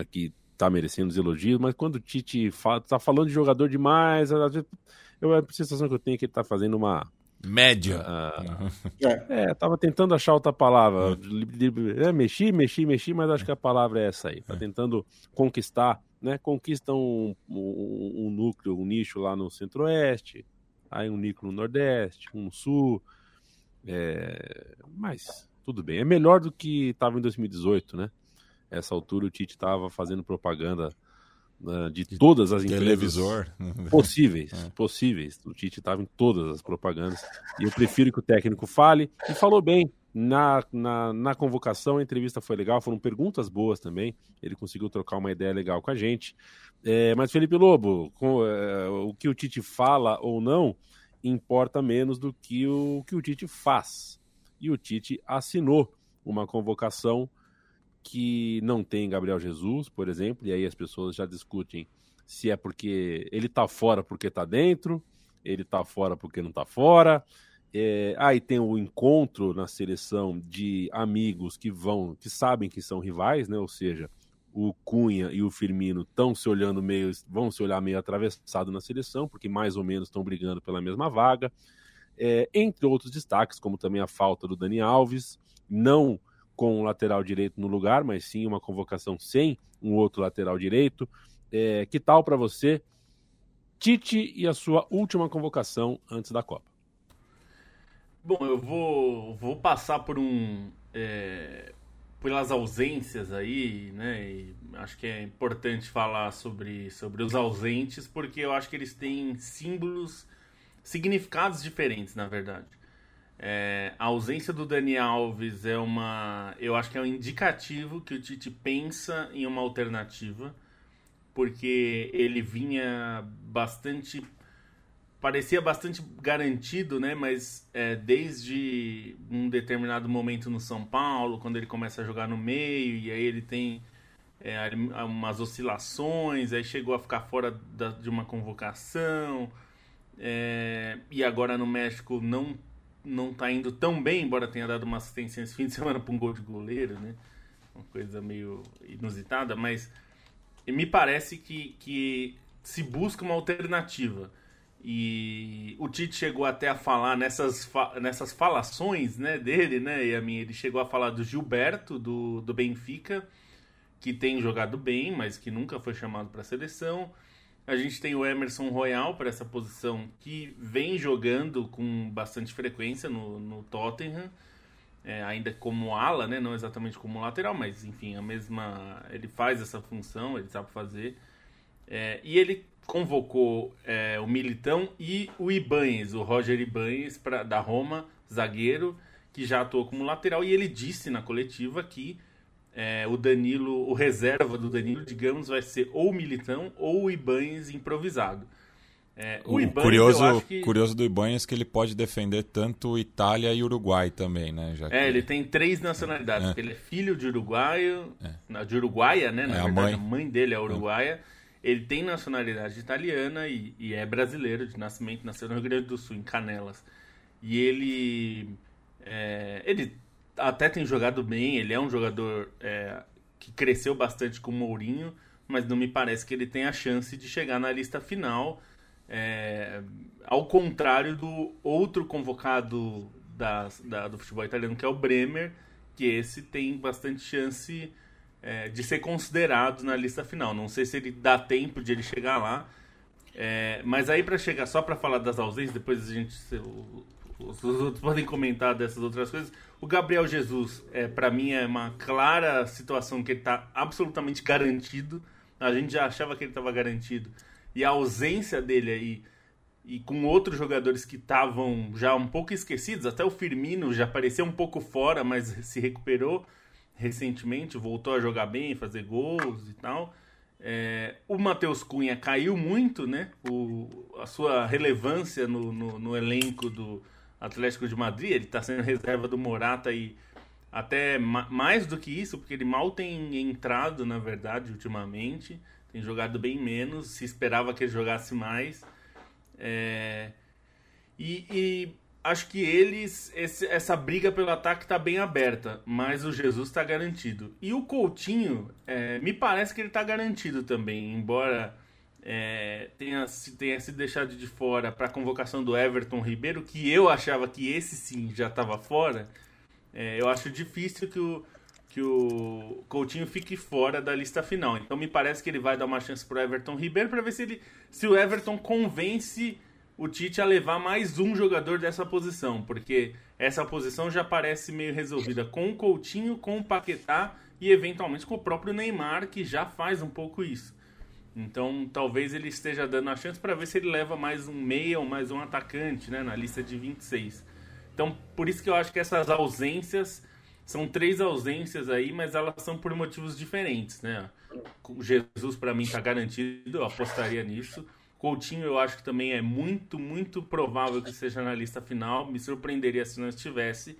que tá merecendo os elogios, mas quando o Tite fala, tá falando de jogador demais, às vezes eu, a sensação que eu tenho é que ele tá fazendo uma Média. Ah, é, tava tentando achar outra palavra. É, mexi, mexi, mexi, mas acho que a palavra é essa aí. Tá é. tentando conquistar, né? Conquista um, um, um núcleo, um nicho lá no centro-oeste, aí um núcleo no nordeste, um no sul. É, mas tudo bem. É melhor do que estava em 2018, né? Essa altura o Tite estava fazendo propaganda de todas as televisor possíveis, é. possíveis. O Tite estava em todas as propagandas e eu prefiro que o técnico fale e falou bem na, na, na convocação. A entrevista foi legal, foram perguntas boas também. Ele conseguiu trocar uma ideia legal com a gente. É, mas Felipe Lobo, com, é, o que o Tite fala ou não importa menos do que o que o Tite faz. E o Tite assinou uma convocação que não tem Gabriel Jesus, por exemplo, e aí as pessoas já discutem se é porque ele tá fora porque tá dentro, ele tá fora porque não tá fora. É, aí tem o encontro na seleção de amigos que vão, que sabem que são rivais, né? Ou seja, o Cunha e o Firmino estão se olhando meio, vão se olhar meio atravessado na seleção, porque mais ou menos estão brigando pela mesma vaga. É, entre outros destaques, como também a falta do Dani Alves, não com um lateral direito no lugar, mas sim uma convocação sem um outro lateral direito. É, que tal para você, Tite e a sua última convocação antes da Copa? Bom, eu vou, vou passar por um. É, pelas ausências aí, né? E acho que é importante falar sobre, sobre os ausentes, porque eu acho que eles têm símbolos, significados diferentes, na verdade. É, a ausência do Dani Alves é uma. Eu acho que é um indicativo que o Tite pensa em uma alternativa, porque ele vinha bastante. parecia bastante garantido, né? Mas é, desde um determinado momento no São Paulo, quando ele começa a jogar no meio, e aí ele tem é, umas oscilações, aí chegou a ficar fora da, de uma convocação, é, e agora no México não não tá indo tão bem, embora tenha dado uma assistência esse fim de semana para um gol de goleiro, né? Uma coisa meio inusitada, mas me parece que, que se busca uma alternativa. E o Tite chegou até a falar nessas, nessas falações né, dele, né? E a minha, ele chegou a falar do Gilberto, do, do Benfica, que tem jogado bem, mas que nunca foi chamado para a seleção. A gente tem o Emerson Royal para essa posição que vem jogando com bastante frequência no, no Tottenham, é, ainda como ala, né? não exatamente como lateral, mas enfim, a mesma. Ele faz essa função, ele sabe fazer. É, e ele convocou é, o Militão e o Ibanes, o Roger Ibanes pra, da Roma, zagueiro, que já atuou como lateral, e ele disse na coletiva que é, o Danilo, o reserva do Danilo, digamos, vai ser ou Militão ou o Ibanez improvisado. É, o, o Ibanez, curioso, que... curioso do Ibanez é que ele pode defender tanto Itália e Uruguai também, né? Já é, ele tem três nacionalidades. É. Ele é filho de uruguaio, é. de uruguaia, né? Na é, verdade, a mãe. a mãe dele é uruguaia. Ele tem nacionalidade italiana e, e, é brasileiro de nascimento, nasceu no Rio Grande do Sul, em Canelas. E ele, é, ele até tem jogado bem, ele é um jogador é, que cresceu bastante com o Mourinho, mas não me parece que ele tenha a chance de chegar na lista final. É, ao contrário do outro convocado da, da, do futebol italiano, que é o Bremer, que esse tem bastante chance é, de ser considerado na lista final. Não sei se ele dá tempo de ele chegar lá. É, mas aí para chegar só para falar das ausências, depois a gente os outros podem comentar dessas outras coisas. O Gabriel Jesus, é, para mim, é uma clara situação que ele está absolutamente garantido. A gente já achava que ele estava garantido. E a ausência dele aí, e com outros jogadores que estavam já um pouco esquecidos, até o Firmino já parecia um pouco fora, mas se recuperou recentemente, voltou a jogar bem, fazer gols e tal. É, o Matheus Cunha caiu muito, né? O, a sua relevância no, no, no elenco do, Atlético de Madrid, ele está sendo reserva do Morata e até mais do que isso, porque ele mal tem entrado, na verdade, ultimamente, tem jogado bem menos, se esperava que ele jogasse mais. É... E, e, acho que eles, esse, essa briga pelo ataque está bem aberta, mas o Jesus está garantido. E o Coutinho, é, me parece que ele está garantido também, embora é, tenha, tenha sido deixado de fora para a convocação do Everton Ribeiro, que eu achava que esse sim já estava fora, é, eu acho difícil que o, que o Coutinho fique fora da lista final. Então me parece que ele vai dar uma chance para o Everton Ribeiro para ver se, ele, se o Everton convence o Tite a levar mais um jogador dessa posição, porque essa posição já parece meio resolvida com o Coutinho, com o Paquetá e eventualmente com o próprio Neymar, que já faz um pouco isso. Então, talvez ele esteja dando a chance para ver se ele leva mais um meia ou mais um atacante, né, na lista de 26. Então, por isso que eu acho que essas ausências são três ausências aí, mas elas são por motivos diferentes, né? O Jesus para mim está garantido, eu apostaria nisso. Coutinho eu acho que também é muito, muito provável que esteja na lista final. Me surpreenderia se não estivesse.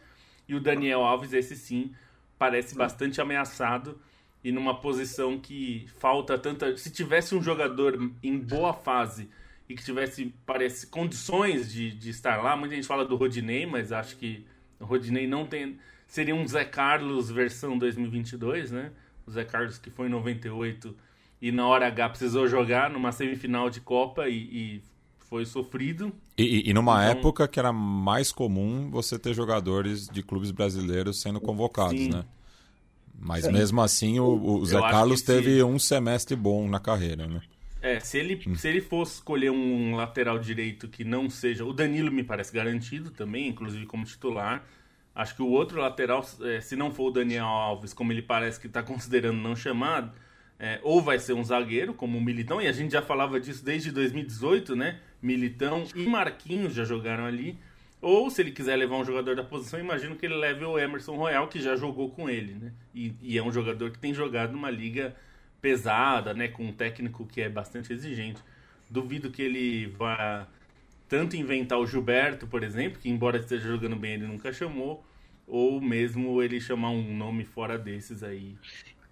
E o Daniel Alves, esse sim, parece bastante ameaçado e numa posição que falta tanta. Se tivesse um jogador em boa fase e que tivesse, parece, condições de, de estar lá, muita gente fala do Rodinei, mas acho que o Rodinei não tem. Seria um Zé Carlos versão 2022, né? O Zé Carlos que foi em 98 e na hora H precisou jogar numa semifinal de Copa e, e foi sofrido. E, e numa então... época que era mais comum você ter jogadores de clubes brasileiros sendo convocados, Sim. né? Mas mesmo assim, o, o Zé Carlos teve um semestre bom na carreira, né? É, se ele, hum. se ele fosse escolher um lateral direito que não seja. O Danilo me parece garantido também, inclusive como titular. Acho que o outro lateral, é, se não for o Daniel Alves, como ele parece que está considerando não chamado, é, ou vai ser um zagueiro, como o Militão, e a gente já falava disso desde 2018, né? Militão e Marquinhos já jogaram ali. Ou se ele quiser levar um jogador da posição, imagino que ele leve o Emerson Royal, que já jogou com ele, né? E, e é um jogador que tem jogado numa liga pesada, né? Com um técnico que é bastante exigente. Duvido que ele vá tanto inventar o Gilberto, por exemplo, que embora esteja jogando bem, ele nunca chamou, ou mesmo ele chamar um nome fora desses aí.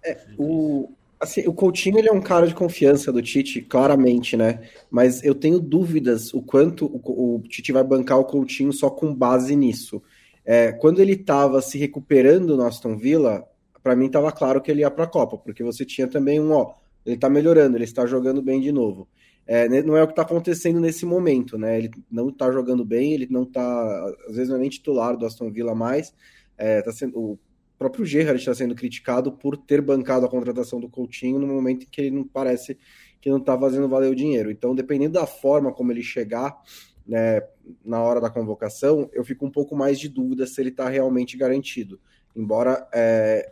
É, o, Assim, o Coutinho ele é um cara de confiança do Tite, claramente, né? Mas eu tenho dúvidas o quanto o, o Tite vai bancar o Coutinho só com base nisso. É, quando ele estava se recuperando no Aston Villa, para mim estava claro que ele ia para a Copa, porque você tinha também um, ó, ele está melhorando, ele está jogando bem de novo. É, né, não é o que está acontecendo nesse momento, né? Ele não está jogando bem, ele não está, às vezes não é nem titular do Aston Villa mais. É, tá sendo, o próprio Gerrard está sendo criticado por ter bancado a contratação do Coutinho no momento em que ele não parece que não está fazendo valer o dinheiro. Então, dependendo da forma como ele chegar né, na hora da convocação, eu fico um pouco mais de dúvida se ele está realmente garantido. Embora é,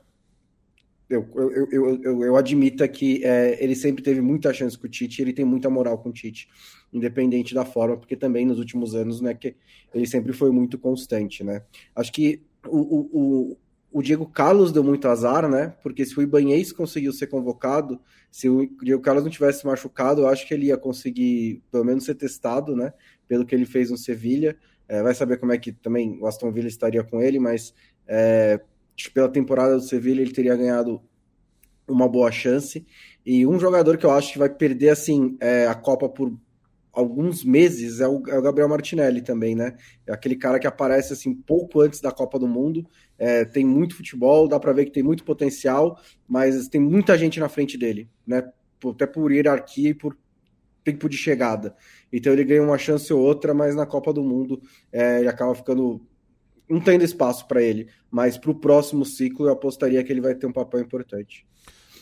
eu, eu, eu, eu, eu admita que é, ele sempre teve muita chance com o Tite, ele tem muita moral com o Tite, independente da forma, porque também nos últimos anos, né, que ele sempre foi muito constante, né? Acho que o, o, o Diego Carlos deu muito azar, né? Porque se o Ibanez conseguiu ser convocado, se o Diego Carlos não tivesse machucado, eu acho que ele ia conseguir, pelo menos, ser testado, né? Pelo que ele fez no Sevilha. É, vai saber como é que também o Aston Villa estaria com ele, mas é, pela temporada do Sevilha ele teria ganhado uma boa chance. E um jogador que eu acho que vai perder assim é, a Copa por alguns meses é o, é o, Gabriel Martinelli também, né? É aquele cara que aparece assim pouco antes da Copa do Mundo, é, tem muito futebol, dá para ver que tem muito potencial, mas tem muita gente na frente dele, né? Até por hierarquia e por tempo de chegada. Então ele ganha uma chance ou outra, mas na Copa do Mundo é, ele acaba ficando não tendo espaço para ele. Mas para o próximo ciclo eu apostaria que ele vai ter um papel importante.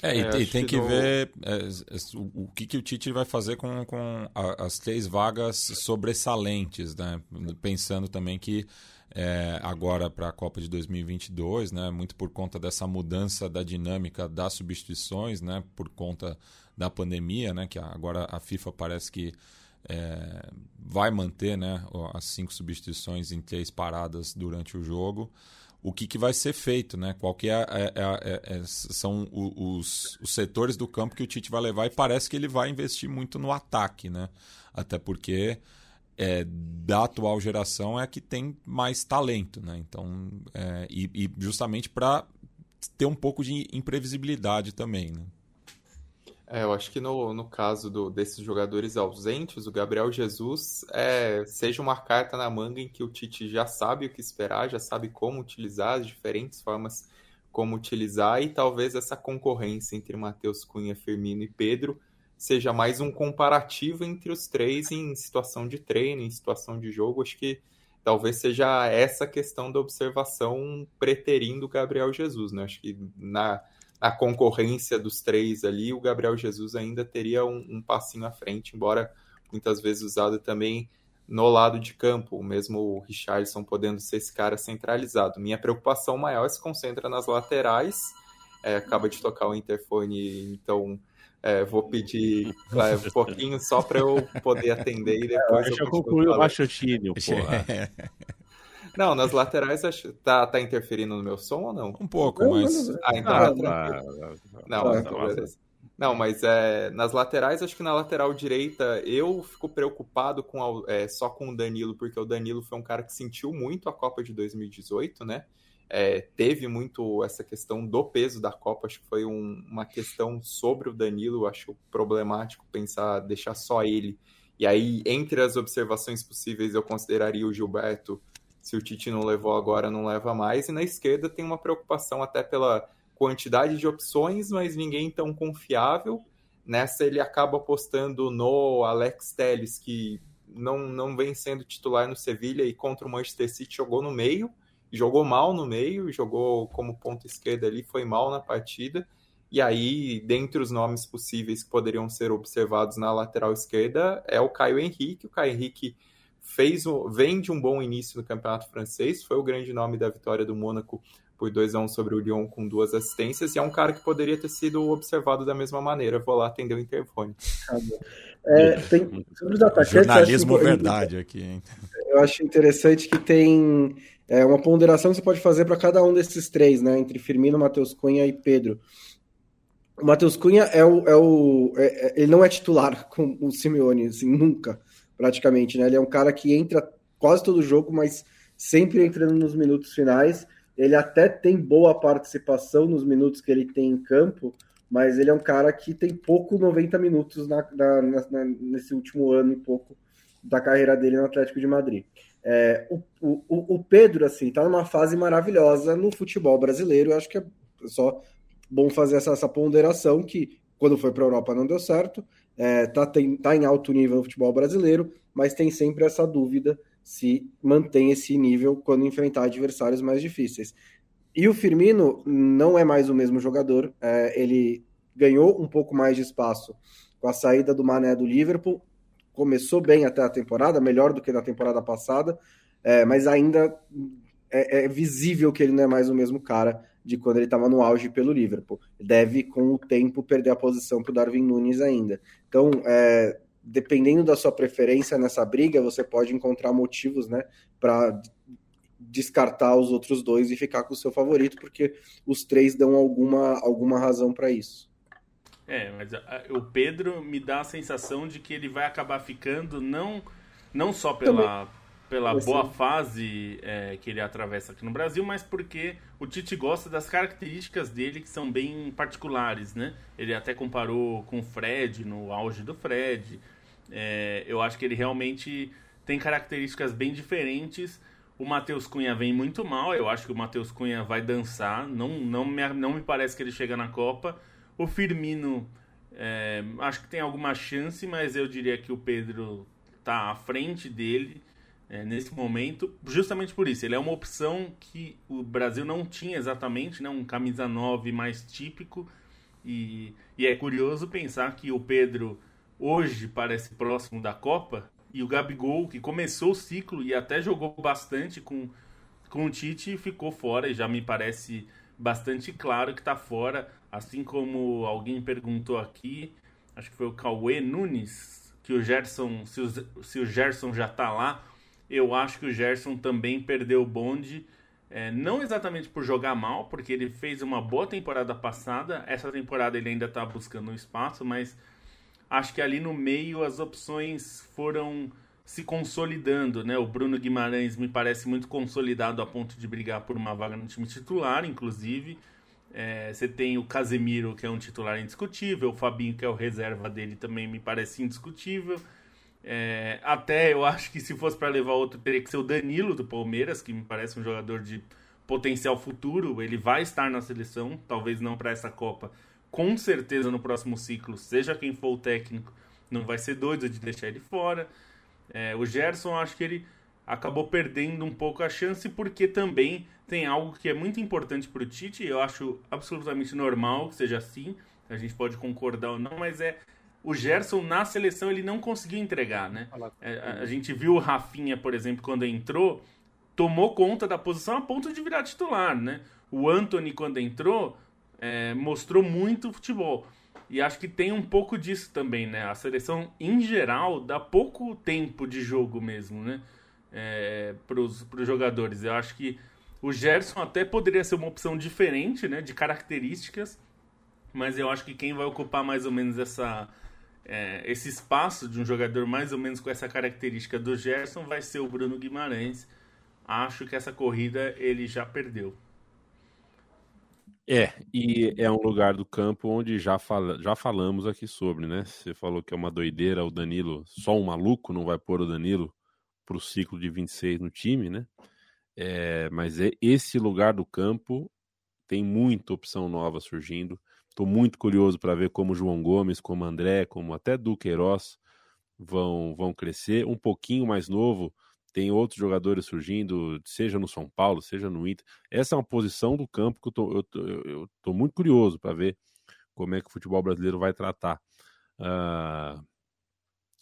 É, e, é, e tem que, que ver é, o, o que, que o Tite vai fazer com, com a, as três vagas sobressalentes, né? Pensando também que é, agora para a Copa de 2022, né? Muito por conta dessa mudança da dinâmica das substituições, né? Por conta da pandemia, né? Que agora a FIFA parece que é, vai manter, né? As cinco substituições em três paradas durante o jogo o que, que vai ser feito, né? Qual que é, é, é, é são os, os, setores do campo que o Tite vai levar e parece que ele vai investir muito no ataque, né? Até porque é, da atual geração é a que tem mais talento, né? Então, é, e, e justamente para ter um pouco de imprevisibilidade também, né? É, eu acho que no, no caso do, desses jogadores ausentes, o Gabriel Jesus é, seja uma carta na manga em que o Tite já sabe o que esperar, já sabe como utilizar, as diferentes formas como utilizar, e talvez essa concorrência entre Matheus Cunha, Firmino e Pedro seja mais um comparativo entre os três em situação de treino, em situação de jogo. Acho que talvez seja essa questão da observação preterindo o Gabriel Jesus, né? Acho que na a concorrência dos três ali, o Gabriel Jesus ainda teria um, um, passinho à frente, embora muitas vezes usado também no lado de campo, mesmo o Richardson podendo ser esse cara centralizado. Minha preocupação maior se concentra nas laterais. É, acaba de tocar o interfone, então é, vou pedir é, um pouquinho só para eu poder atender e depois. É, eu, eu concluí o raciocínio, porra. Não, nas laterais acho, tá, tá interferindo no meu som ou não? Um pouco, mas. Ah, então ah, tá Não, então, beleza. Não, mas é, nas laterais, acho que na lateral direita eu fico preocupado com é, só com o Danilo, porque o Danilo foi um cara que sentiu muito a Copa de 2018, né? É, teve muito essa questão do peso da Copa, acho que foi um, uma questão sobre o Danilo, acho problemático pensar, deixar só ele. E aí, entre as observações possíveis, eu consideraria o Gilberto se o Tite não levou agora, não leva mais. E na esquerda tem uma preocupação até pela quantidade de opções, mas ninguém tão confiável. Nessa ele acaba apostando no Alex Telles, que não, não vem sendo titular no Sevilha e contra o Manchester City jogou no meio, jogou mal no meio, jogou como ponta esquerda ali, foi mal na partida. E aí, dentre os nomes possíveis que poderiam ser observados na lateral esquerda, é o Caio Henrique. O Caio Henrique fez o, vem de um bom início no campeonato francês, foi o grande nome da vitória do Mônaco por 2 a 1 sobre o Lyon com duas assistências, e é um cara que poderia ter sido observado da mesma maneira. Vou lá atender o interfone. É, tem, sobre os atacantes, Jornalismo verdade aqui, hein? Eu acho interessante que tem é, uma ponderação que você pode fazer para cada um desses três, né? Entre Firmino, Matheus Cunha e Pedro. O Matheus Cunha é o. É o é, é ele não é titular com o Simeone, assim, nunca, praticamente, né? Ele é um cara que entra quase todo jogo, mas sempre entrando nos minutos finais. Ele até tem boa participação nos minutos que ele tem em campo, mas ele é um cara que tem pouco 90 minutos na, na, na, nesse último ano e pouco da carreira dele no Atlético de Madrid. É, o, o, o Pedro, assim, tá numa fase maravilhosa no futebol brasileiro. Eu acho que é só bom fazer essa, essa ponderação que quando foi para a Europa não deu certo, é, tá, tá em alto nível no futebol brasileiro, mas tem sempre essa dúvida se mantém esse nível quando enfrentar adversários mais difíceis. E o Firmino não é mais o mesmo jogador, é, ele ganhou um pouco mais de espaço com a saída do Mané do Liverpool, começou bem até a temporada, melhor do que na temporada passada, é, mas ainda é, é visível que ele não é mais o mesmo cara de quando ele estava no auge pelo Liverpool. Deve, com o tempo, perder a posição para o Darwin Nunes ainda. Então, é, dependendo da sua preferência nessa briga, você pode encontrar motivos né, para descartar os outros dois e ficar com o seu favorito, porque os três dão alguma, alguma razão para isso. É, mas o Pedro me dá a sensação de que ele vai acabar ficando não, não só pela, pela boa fase é, que ele atravessa aqui no Brasil, mas porque o Tite gosta das características dele que são bem particulares, né? Ele até comparou com o Fred, no auge do Fred. É, eu acho que ele realmente tem características bem diferentes. O Matheus Cunha vem muito mal, eu acho que o Matheus Cunha vai dançar, não, não, me, não me parece que ele chega na Copa. O Firmino, é, acho que tem alguma chance, mas eu diria que o Pedro está à frente dele é, nesse momento, justamente por isso. Ele é uma opção que o Brasil não tinha exatamente, né? um camisa 9 mais típico. E, e é curioso pensar que o Pedro hoje parece próximo da Copa e o Gabigol, que começou o ciclo e até jogou bastante com, com o Tite, ficou fora e já me parece bastante claro que está fora. Assim como alguém perguntou aqui, acho que foi o Cauê Nunes, que o Gerson, se o, se o Gerson já está lá, eu acho que o Gerson também perdeu o bonde. É, não exatamente por jogar mal, porque ele fez uma boa temporada passada. Essa temporada ele ainda está buscando um espaço, mas acho que ali no meio as opções foram se consolidando, né? O Bruno Guimarães me parece muito consolidado a ponto de brigar por uma vaga no time titular, inclusive. É, você tem o Casemiro, que é um titular indiscutível, o Fabinho, que é o reserva dele, também me parece indiscutível. É, até eu acho que se fosse para levar outro, teria que ser o Danilo do Palmeiras, que me parece um jogador de potencial futuro. Ele vai estar na seleção, talvez não para essa Copa. Com certeza no próximo ciclo, seja quem for o técnico, não vai ser doido de deixar ele fora. É, o Gerson, acho que ele acabou perdendo um pouco a chance, porque também tem algo que é muito importante para o Tite. Eu acho absolutamente normal que seja assim. A gente pode concordar ou não, mas é o Gerson na seleção ele não conseguiu entregar, né? É, a, a, gente viu o Rafinha, por exemplo, quando entrou, tomou conta da posição a ponto de virar titular, né? O Anthony, quando entrou, é, mostrou muito futebol. E acho que tem um pouco disso também, né? A seleção, em geral, dá pouco tempo de jogo mesmo, né? É, para os jogadores. Eu acho que o Gerson até poderia ser uma opção diferente, né? De características. Mas eu acho que quem vai ocupar mais ou menos essa, é, esse espaço de um jogador mais ou menos com essa característica do Gerson vai ser o Bruno Guimarães. Acho que essa corrida ele já perdeu. É, e é um lugar do campo onde já, fala, já falamos aqui sobre, né? Você falou que é uma doideira o Danilo, só um maluco não vai pôr o Danilo para o ciclo de 26 no time, né? É, mas é, esse lugar do campo tem muita opção nova surgindo. Estou muito curioso para ver como João Gomes, como André, como até Duqueiroz vão, vão crescer. Um pouquinho mais novo, tem outros jogadores surgindo, seja no São Paulo, seja no Inter. Essa é uma posição do campo que eu tô, eu tô, eu tô muito curioso para ver como é que o futebol brasileiro vai tratar. Uh,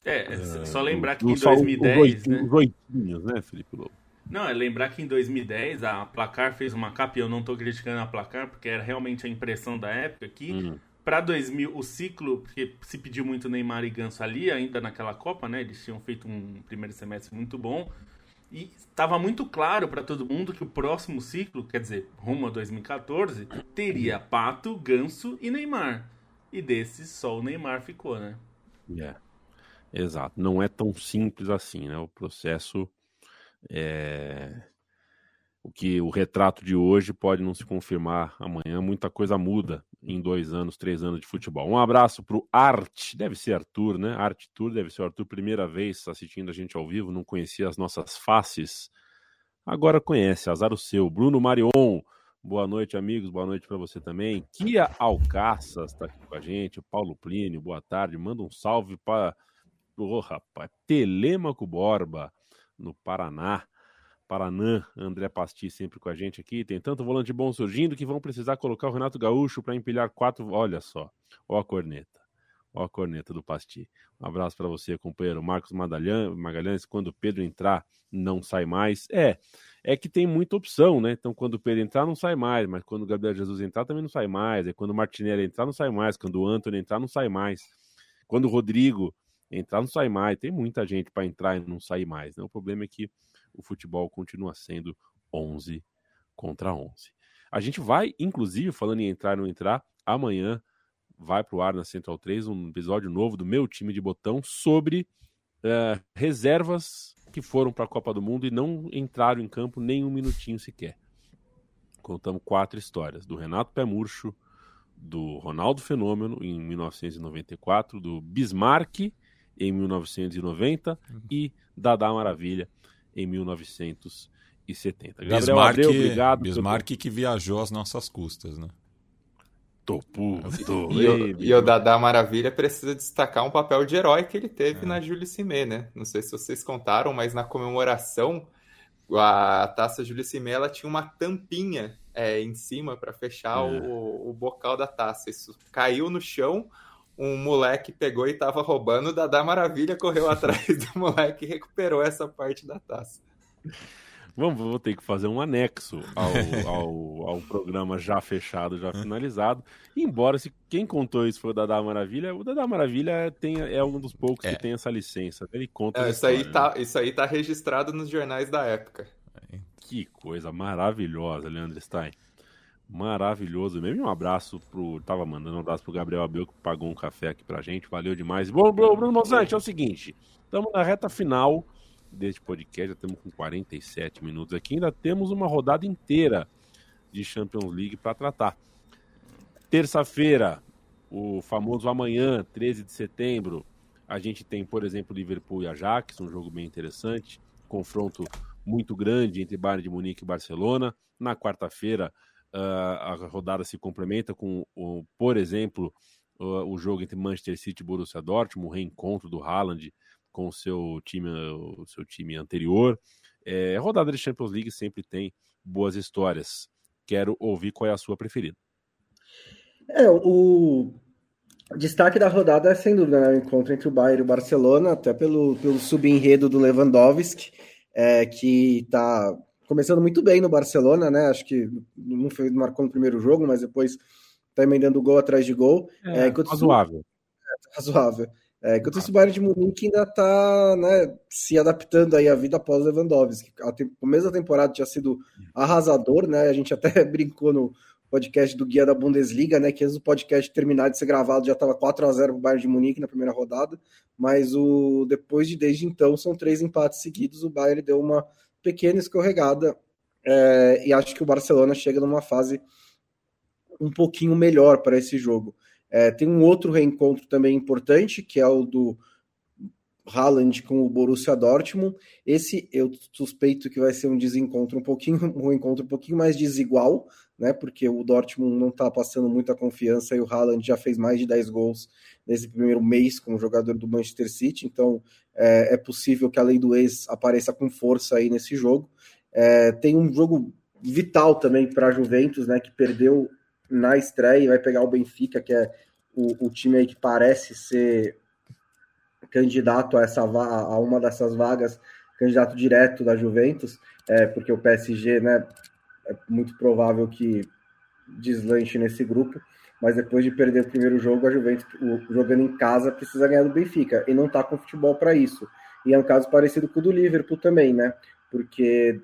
é, uh, só lembrar que em 2010, os, né? Os oitinhos, né, Felipe Lobo? Não, é lembrar que em 2010 a Placar fez uma capa, e eu não estou criticando a Placar, porque era realmente a impressão da época que hum. para 2000 o ciclo, porque se pediu muito Neymar e Ganso ali ainda naquela Copa, né? Eles tinham feito um primeiro semestre muito bom. E estava muito claro para todo mundo que o próximo ciclo, quer dizer, rumo a 2014, teria Pato, Ganso e Neymar. E desses só o Neymar ficou, né? É. Exato. Não é tão simples assim, né? O processo é... O que o retrato de hoje pode não se confirmar amanhã. Muita coisa muda em dois anos, três anos de futebol. Um abraço para o Art, deve ser Arthur, né? Art Tour, deve ser Arthur, primeira vez assistindo a gente ao vivo, não conhecia as nossas faces. Agora conhece, azar o seu. Bruno Marion, boa noite, amigos, boa noite para você também. Kia Alcaças está aqui com a gente. Paulo Plínio, boa tarde. Manda um salve para. Ô, oh, rapaz, Telemaco Borba no Paraná. Paranã, André Pasti sempre com a gente aqui. Tem tanto volante bom surgindo que vão precisar colocar o Renato Gaúcho para empilhar quatro. Olha só, ó a corneta. Ó a corneta do Pasti. Um abraço para você, companheiro Marcos Magalhães. Quando o Pedro entrar, não sai mais. É, é que tem muita opção, né? Então, quando o Pedro entrar, não sai mais. Mas quando o Gabriel Jesus entrar, também não sai mais. É quando o Martinelli entrar, não sai mais. Quando o Antônio entrar, não sai mais. Quando o Rodrigo entrar não sai mais. Tem muita gente para entrar e não sair mais. Né? O problema é que o futebol continua sendo 11 contra 11. A gente vai, inclusive, falando em entrar e não entrar, amanhã vai para o ar na Central 3 um episódio novo do meu time de botão sobre uh, reservas que foram para a Copa do Mundo e não entraram em campo nem um minutinho sequer. Contamos quatro histórias: do Renato Pé Murcho, do Ronaldo Fenômeno em 1994, do Bismarck em 1990 uhum. e Dadá Maravilha em 1970. Gabriel Bismarck, Abreu, obrigado. Bismarck pelo... que viajou às nossas custas, né? Tô puto. E, o, e o Dadá Maravilha precisa destacar um papel de herói que ele teve é. na Julie Cimé, né? Não sei se vocês contaram, mas na comemoração, a taça Julie Cimé ela tinha uma tampinha é, em cima para fechar é. o, o bocal da taça. Isso caiu no chão, um moleque pegou e tava roubando, o Dadá Maravilha correu atrás do moleque e recuperou essa parte da taça. Vamos, vou ter que fazer um anexo ao, ao, ao, programa já fechado, já finalizado. Embora se quem contou isso foi o Dadá Maravilha, o Dadá Maravilha tem, é um dos poucos é. que tem essa licença. Ele conta. É, isso, aí tá, isso aí tá registrado nos jornais da época. Que coisa maravilhosa, Leandro Stein maravilhoso mesmo. Um abraço pro. Tava mandando um abraço pro Gabriel Abel, que pagou um café aqui pra gente. Valeu demais. Bom, Bruno Mozante, é o seguinte: estamos na reta final deste podcast, já temos com 47 minutos aqui. Ainda temos uma rodada inteira de Champions League para tratar. Terça-feira, o famoso amanhã, 13 de setembro, a gente tem, por exemplo, Liverpool e Ajax, um jogo bem interessante. Confronto muito grande entre Bayern de Munique e Barcelona. Na quarta-feira, a rodada se complementa com, o, por exemplo, o jogo entre Manchester City e Borussia Dortmund, o reencontro do Haaland com o seu time, o seu time anterior. É, rodada de Champions League sempre tem boas histórias. Quero ouvir qual é a sua preferida. É, o destaque da rodada é sem dúvida né, o encontro entre o Bayern e o Barcelona, até pelo, pelo subenredo do Lewandowski, é, que está começando muito bem no Barcelona, né? Acho que não foi, marcou no primeiro jogo, mas depois tá emendando gol atrás de gol. É, é razoável. É, razoável. É, enquanto esse Bayern de Munique ainda está né, se adaptando aí à vida após Lewandowski. O começo da temporada tinha sido arrasador, né? A gente até brincou no podcast do Guia da Bundesliga, né? Que antes do podcast terminar de ser gravado já estava 4 a 0 para o Bayern de Munique na primeira rodada, mas o depois de desde então são três empates seguidos. O Bayern deu uma pequena escorregada é, e acho que o Barcelona chega numa fase um pouquinho melhor para esse jogo. É, tem um outro reencontro também importante, que é o do Haaland com o Borussia Dortmund. Esse eu suspeito que vai ser um desencontro um pouquinho, um encontro um pouquinho mais desigual, né? Porque o Dortmund não está passando muita confiança e o Haaland já fez mais de 10 gols nesse primeiro mês como jogador do Manchester City, então é, é possível que a lei do ex apareça com força aí nesse jogo. É, tem um jogo vital também para a Juventus, né? Que perdeu na estreia e vai pegar o Benfica, que é o, o time aí que parece ser candidato a, essa, a uma dessas vagas, candidato direto da Juventus, é, porque o PSG, né, é muito provável que deslanche nesse grupo, mas depois de perder o primeiro jogo, a Juventus, jogando em casa, precisa ganhar do Benfica, e não tá com futebol para isso. E é um caso parecido com o do Liverpool também, né, porque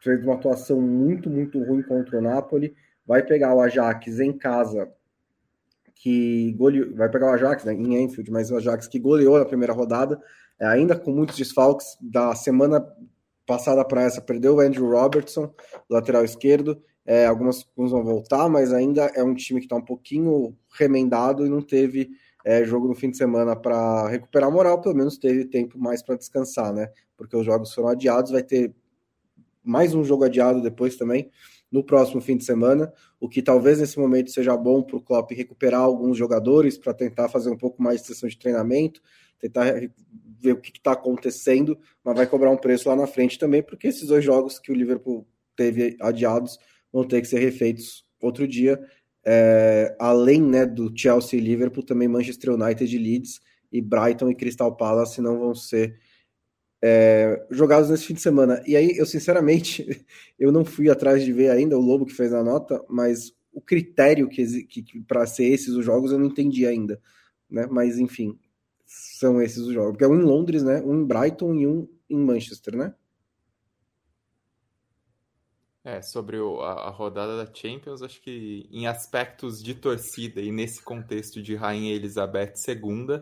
fez uma atuação muito, muito ruim contra o Napoli, vai pegar o Ajax em casa que goleou, vai pegar o Ajax né, em Enfield, mas o Ajax que goleou na primeira rodada, é, ainda com muitos desfalques. Da semana passada para essa, perdeu o Andrew Robertson, lateral esquerdo, é, algumas vão voltar, mas ainda é um time que está um pouquinho remendado e não teve é, jogo no fim de semana para recuperar a moral, pelo menos teve tempo mais para descansar, né? Porque os jogos foram adiados, vai ter mais um jogo adiado depois também no próximo fim de semana, o que talvez nesse momento seja bom para o Klopp recuperar alguns jogadores para tentar fazer um pouco mais de sessão de treinamento, tentar ver o que está acontecendo, mas vai cobrar um preço lá na frente também, porque esses dois jogos que o Liverpool teve adiados vão ter que ser refeitos outro dia. É, além né, do Chelsea e Liverpool, também Manchester United e Leeds e Brighton e Crystal Palace não vão ser é, jogados nesse fim de semana. E aí, eu sinceramente, eu não fui atrás de ver ainda o Lobo que fez a nota, mas o critério que, que, que para ser esses os jogos eu não entendi ainda, né? Mas enfim, são esses os jogos. Porque é um em Londres, né? Um em Brighton e um em Manchester, né? É, sobre o, a, a, rodada da Champions, acho que em aspectos de torcida e nesse contexto de Rainha Elizabeth II,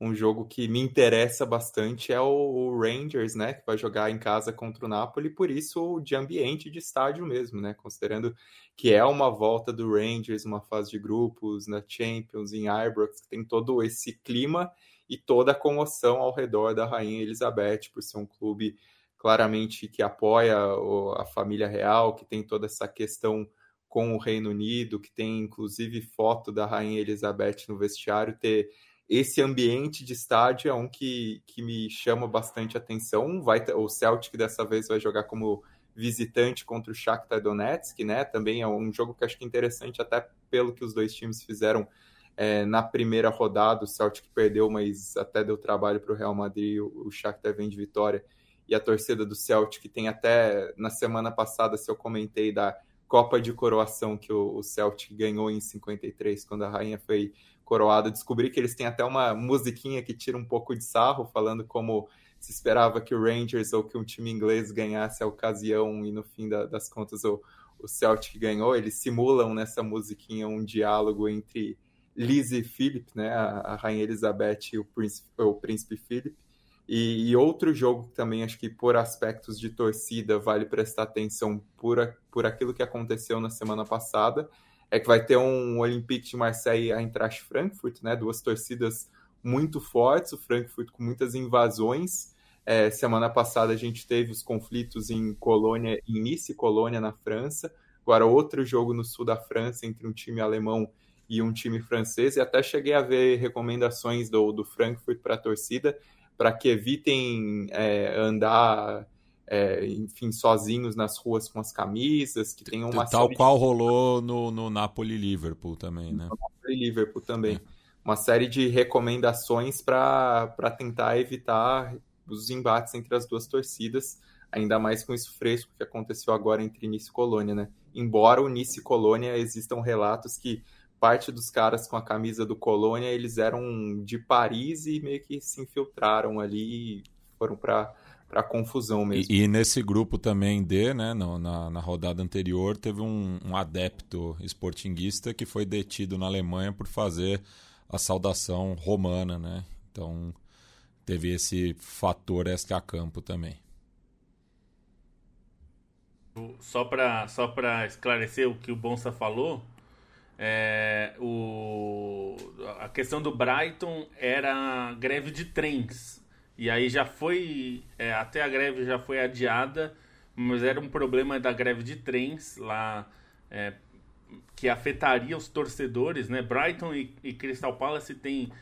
um jogo que me interessa bastante é o, Rangers, né, que vai jogar em casa contra o Napoli, por isso de ambiente de estádio mesmo, né, considerando que é uma volta do Rangers, uma fase de grupos na Champions, em Ibrox, que tem todo esse clima e toda a comoção ao redor da Rainha Elizabeth, por ser um clube claramente que apoia a família real, que tem toda essa questão com o Reino Unido, que tem inclusive foto da Rainha Elizabeth no vestiário, ter esse ambiente de estádio é um que, que me chama bastante atenção. Vai o Celtic dessa vez vai jogar como visitante contra o Shakhtar Donetsk, né? Também é um jogo que acho que é interessante até pelo que os dois times fizeram é, na primeira rodada. O Celtic perdeu, mas até deu trabalho para o Real Madrid. O, Shakhtar vem de vitória e a torcida do Celtic tem até na semana passada, se eu comentei da Copa de Coroação que o, o Celtic ganhou em 53, quando a rainha foi coroada. Descobri que eles têm até uma musiquinha que tira um pouco de sarro, falando como se esperava que o Rangers ou que um time inglês ganhasse a ocasião e no fim da, das contas o, o Celtic ganhou. Eles simulam nessa musiquinha um diálogo entre Liz e Philip, né, a, a Rainha Elizabeth e o Príncipe, o príncipe Philip. E, e, outro jogo que também acho que por aspectos de torcida vale prestar atenção por, a, por aquilo que aconteceu na semana passada é que vai ter um Olympique de Marseille a Eintracht Frankfurt, né? Duas torcidas muito fortes, o Frankfurt com muitas invasões. É, semana passada a gente teve os conflitos em Colônia, em Nice, Colônia, na França. Agora outro jogo no sul da França entre um time alemão e um time francês. E até cheguei a ver recomendações do, do Frankfurt para a torcida para que evitem é, andar é, enfim, sozinhos nas ruas com as camisas, que tem uma Tal qual de... rolou no, no Napoli-Liverpool também, né? No Napoli-Liverpool também. É. Uma série de recomendações para tentar evitar os embates entre as duas torcidas, ainda mais com isso fresco que aconteceu agora entre Nice e Colônia, né? Embora o Nice e Colônia existam relatos que parte dos caras com a camisa do Colônia, eles eram de Paris e meio que se infiltraram ali e foram para para confusão mesmo. E, e, nesse grupo também D, né, no, na, na rodada anterior, teve um, um adepto esportinguista que foi detido na Alemanha por fazer a saudação romana, né? Então teve esse fator extra-campo também. Só para só esclarecer o que o Bonsa falou, é, o, a questão do Brighton era greve de trens. E aí já foi. É, até a greve já foi adiada, mas era um problema da greve de trens lá. É, que afetaria os torcedores, né? Brighton e, e Crystal Palace tem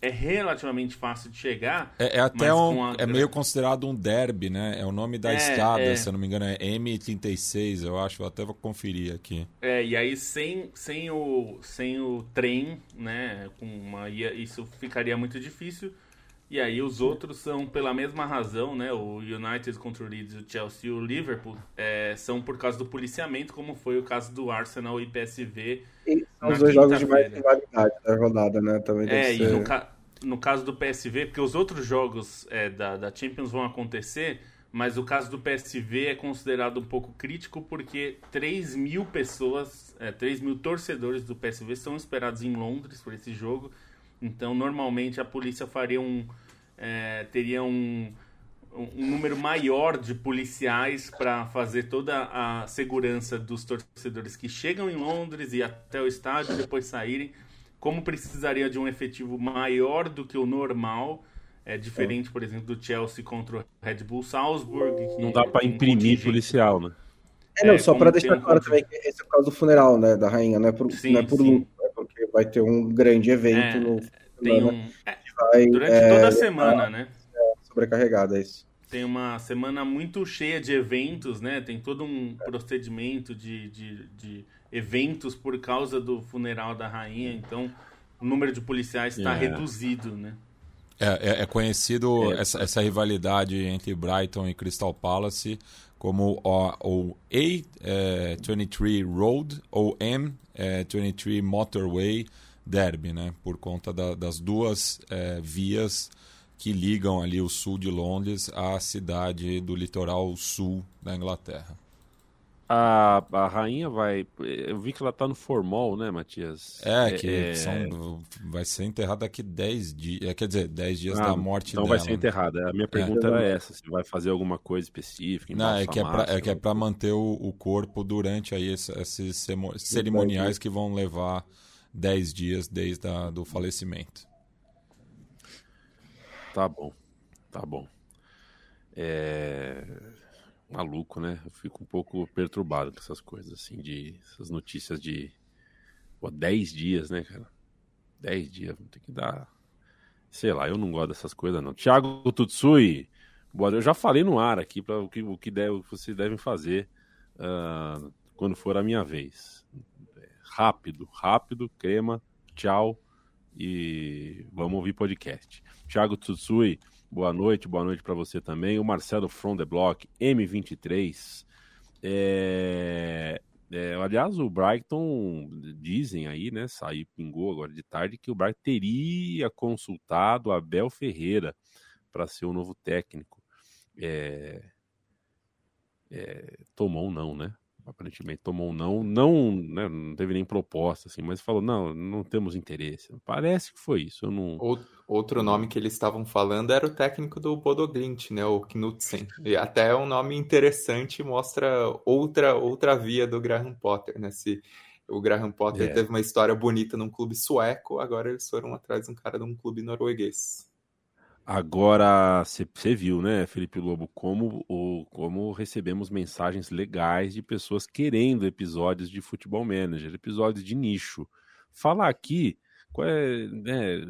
é relativamente fácil de chegar. É, é até um, a... é meio considerado um derby, né? É o nome da é, escada, é... se eu não me engano, é M36, eu acho. Eu até vou conferir aqui. É, e aí sem, sem, o, sem o trem, né? Com uma, isso ficaria muito difícil. E aí os outros são pela mesma razão, né? O United contra o Leeds, o Chelsea e o Liverpool é, são por causa do policiamento, como foi o caso do Arsenal e PSV. São os dois jogos de mais rivalidade da rodada, né? Também é, e no, ca no, caso do PSV, porque os outros jogos é, da, da Champions vão acontecer, mas o caso do PSV é considerado um pouco crítico porque 3 mil pessoas, é, 3 mil torcedores do PSV são esperados em Londres por esse jogo então, normalmente a polícia faria um, é, teria um, um número maior de policiais para fazer toda a segurança dos torcedores que chegam em Londres e até o estádio e depois saírem. Como precisaria de um efetivo maior do que o normal, é diferente, por exemplo, do Chelsea contra o Red Bull Salzburg. Não dá para imprimir policial, né? É, não, é, só para deixar claro também que esse é o caso do funeral, né, da rainha, não é por, sim, não é por luto porque vai ter um grande evento é, no tem um... vai, durante é, toda a semana, né? É, sobrecarregada, é isso. Tem uma semana muito cheia de eventos, né? Tem todo um procedimento de, de, de eventos por causa do funeral da rainha, então o número de policiais está é. reduzido, né? É, é, é conhecido é. Essa, essa, rivalidade entre Brighton e Crystal Palace como o, o A23 Road ou M23 Motorway Derby, né? Por conta da, das duas é, vias que ligam ali o sul de Londres à cidade do litoral sul da Inglaterra. A, a rainha vai. Eu vi que ela tá no Formol, né, Matias? É, que é... São, vai ser enterrada daqui 10 dias. É, quer dizer, 10 dias ah, da morte então dela. Então vai ser enterrada. A minha é. pergunta é. era essa: se vai fazer alguma coisa específica? Não, é que é, pra, é que é pra manter o, o corpo durante aí esses cerimoniais que vão levar 10 dias desde a, do falecimento. Tá bom, tá bom. É maluco, né? Eu fico um pouco perturbado com essas coisas, assim, de essas notícias de pô, 10 dias, né, cara? 10 dias, ter que dar. Sei lá, eu não gosto dessas coisas, não. Thiago Tutsui, eu já falei no ar aqui para o que, o que deve, vocês devem fazer uh, quando for a minha vez rápido, rápido, crema, tchau e vamos ouvir podcast. Thiago Tsutsui, boa noite, boa noite para você também. O Marcelo From the Block, M23. É, é, aliás, o Brighton dizem aí, né? Saiu, pingou agora de tarde, que o Brighton teria consultado Abel Ferreira para ser o novo técnico. É, é, tomou não, né? Aparentemente tomou um não, não, né, não teve nem proposta, assim, mas falou, não, não temos interesse. Parece que foi isso, eu não... Outro nome que eles estavam falando era o técnico do Bodoglint, né, o Knudsen. E até é um nome interessante, mostra outra, outra via do Graham Potter, né, se o Graham Potter é. teve uma história bonita num clube sueco, agora eles foram atrás de um cara de um clube norueguês. Agora, você viu, né, Felipe Lobo, como, o, como recebemos mensagens legais de pessoas querendo episódios de Futebol Manager, episódios de nicho. Falar aqui, é, né,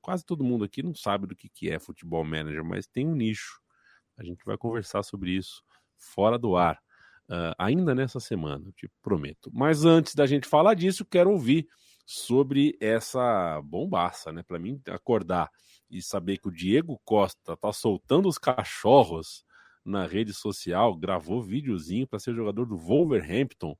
quase todo mundo aqui não sabe do que, que é Futebol Manager, mas tem um nicho. A gente vai conversar sobre isso fora do ar, uh, ainda nessa semana, te prometo. Mas antes da gente falar disso, quero ouvir sobre essa bombaça, né? Para mim, acordar e saber que o Diego Costa tá soltando os cachorros na rede social, gravou videozinho para ser jogador do Wolverhampton.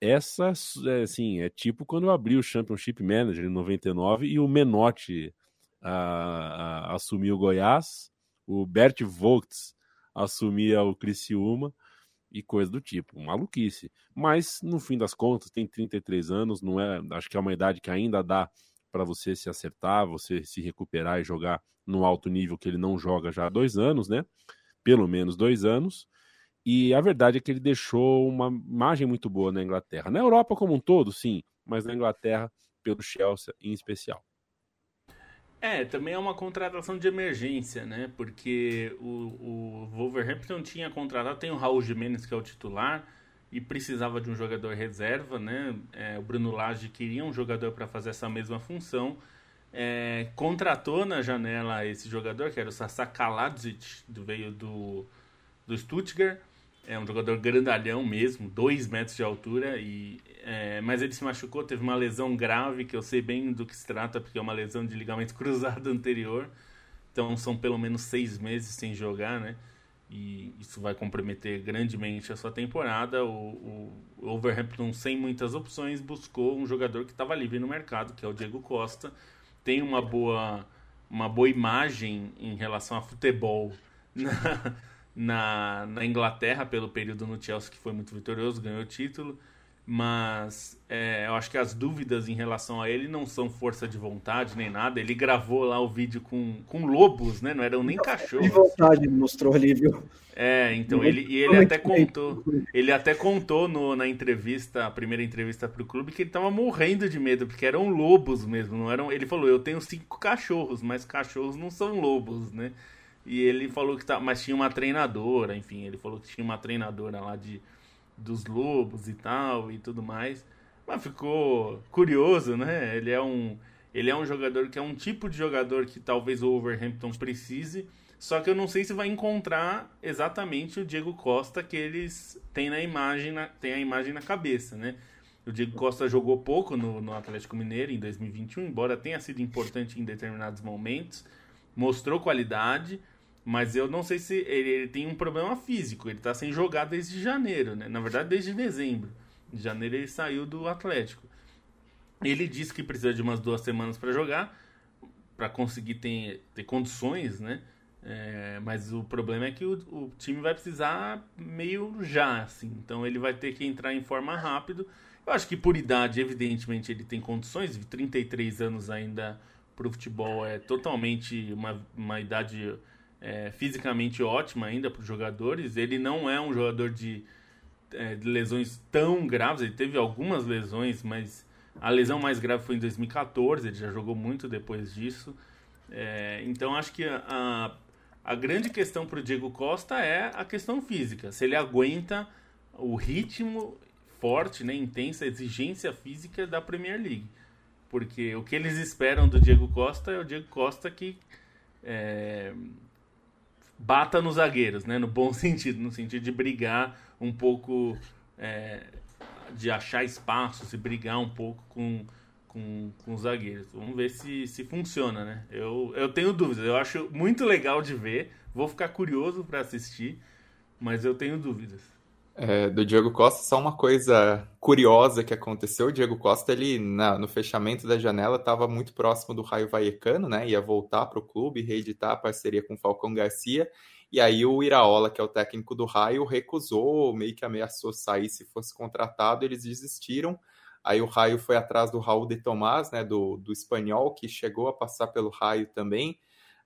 Essa, é, assim, é tipo quando eu abri o Championship Manager em 99 e o Menotti a, a, assumiu o Goiás, o Bert Vogts assumia o Criciúma e coisa do tipo, maluquice. Mas no fim das contas, tem 33 anos, não é, acho que é uma idade que ainda dá para você se acertar, você se recuperar e jogar no alto nível que ele não joga já há dois anos, né? Pelo menos dois anos. E a verdade é que ele deixou uma imagem muito boa na Inglaterra. Na Europa como um todo, sim, mas na Inglaterra, pelo Chelsea em especial. É, também é uma contratação de emergência, né? Porque o, o Wolverhampton tinha contratado, tem o Raul Jimenez, que é o titular, e precisava de um jogador reserva, né? É, o Bruno Lage queria um jogador para fazer essa mesma função. é, contratou na janela esse jogador, que era o Sasa Kaladzic, veio do, do Stuttgart. É um jogador grandalhão mesmo, 2 metros de altura, e, é, mas ele se machucou, teve uma lesão grave, que eu sei bem do que se trata, porque é uma lesão de ligamento cruzado anterior. Então são pelo menos seis meses sem jogar, né? E isso vai comprometer grandemente a sua temporada. O, o Overhampton, sem muitas opções, buscou um jogador que estava livre no mercado, que é o Diego Costa. Tem uma boa, uma boa imagem em relação a futebol na, na, na Inglaterra pelo período no Chelsea, que foi muito vitorioso, ganhou o título mas é, eu acho que as dúvidas em relação a ele não são força de vontade nem nada. Ele gravou lá o vídeo com, com lobos, né? Não eram nem cachorros. De vontade mostrou ali, viu? É, então ele e ele até contou, ele até contou no, na entrevista, a primeira entrevista para o clube, que ele tava morrendo de medo porque eram lobos mesmo, não eram. Ele falou: eu tenho cinco cachorros, mas cachorros não são lobos, né? E ele falou que tá, mas tinha uma treinadora, enfim, ele falou que tinha uma treinadora lá de dos lobos e tal e tudo mais. Mas ficou curioso, né? Ele é um ele é um jogador que é um tipo de jogador que talvez o Overhampton precise, só que eu não sei se vai encontrar exatamente o Diego Costa que eles têm na imagem, na, tem a imagem na cabeça, né? O Diego Costa jogou pouco no, no Atlético Mineiro em 2021, embora tenha sido importante em determinados momentos, mostrou qualidade, mas eu não sei se ele, ele, tem um problema físico. Ele tá sem jogar desde janeiro, né? Na verdade, desde dezembro. Em janeiro ele saiu do Atlético. Ele disse que precisa de umas duas semanas para jogar, para conseguir ter, ter condições, né? É, mas o problema é que o, o, time vai precisar meio já, assim. Então ele vai ter que entrar em forma rápido. Eu acho que por idade, evidentemente, ele tem condições. 33 anos ainda para o futebol é totalmente uma, uma idade é, fisicamente ótima ainda para os jogadores. Ele não é um jogador de, é, de, lesões tão graves. Ele teve algumas lesões, mas a lesão mais grave foi em 2014. Ele já jogou muito depois disso. É, então acho que a, a grande questão para o Diego Costa é a questão física. Se ele aguenta o ritmo forte, né, intensa, exigência física da Premier League. Porque o que eles esperam do Diego Costa é o Diego Costa que é, bata nos zagueiros, né? No bom sentido, no sentido de brigar um pouco, é, de achar espaços e brigar um pouco com, com, com os zagueiros. Vamos ver se, se funciona, né? Eu, eu tenho dúvidas, eu acho muito legal de ver, vou ficar curioso para assistir, mas eu tenho dúvidas. É, do Diego Costa, só uma coisa curiosa que aconteceu. O Diego Costa, ele na, no fechamento da janela, estava muito próximo do Raio Vallecano, né? Ia voltar para o clube, reeditar a parceria com o Falcão Garcia. E aí o Iraola, que é o técnico do Raio, recusou, meio que ameaçou sair se fosse contratado. Eles desistiram. Aí o Raio foi atrás do Raul de Tomás, né? Do, do espanhol, que chegou a passar pelo Raio também.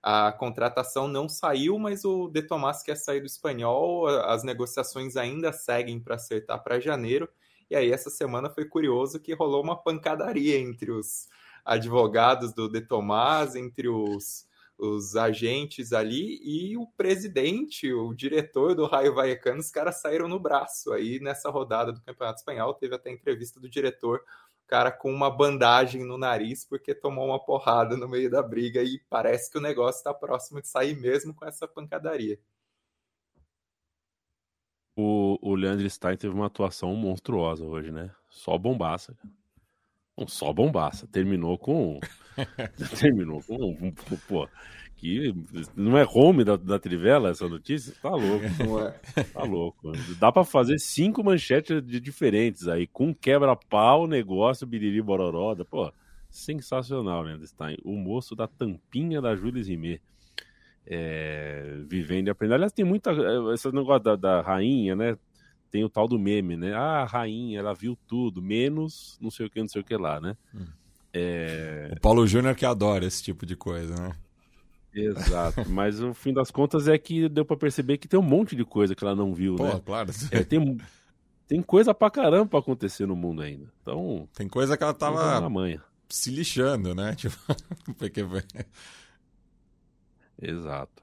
A contratação não saiu, mas o De Tomás quer sair do espanhol. As negociações ainda seguem para acertar para janeiro. E aí, essa semana foi curioso que rolou uma pancadaria entre os advogados do De Tomás, entre os, os agentes ali e o presidente, o diretor do Raio Vallecano. Os caras saíram no braço. Aí, nessa rodada do Campeonato Espanhol, teve até entrevista do diretor cara com uma bandagem no nariz porque tomou uma porrada no meio da briga e parece que o negócio está próximo de sair mesmo com essa pancadaria. O, o Leandro Stein teve uma atuação monstruosa hoje, né? Só bombaça. Não, só bombaça. Terminou com. terminou com. Pô, que não é home da, da Trivela essa notícia? Tá louco. Não é. Tá louco. Dá para fazer cinco manchetes de diferentes aí, com quebra-pau, negócio, biriri, bororó. Pô, sensacional, né, Stein? O moço da tampinha da Júlia Zimmer. É, vivendo e aprendendo. Aliás, tem muita. Esse negócio da, da rainha, né? Tem o tal do meme, né? Ah, a rainha, ela viu tudo, menos não sei o que, não sei o que lá, né? Hum. É... O Paulo Júnior que adora esse tipo de coisa, né? Exato, mas o fim das contas é que deu para perceber que tem um monte de coisa que ela não viu, Pô, né? claro. É, tem, tem coisa pra caramba pra acontecer no mundo ainda. Então. Tem coisa que ela tava se lixando, né? Tipo, porque... Exato.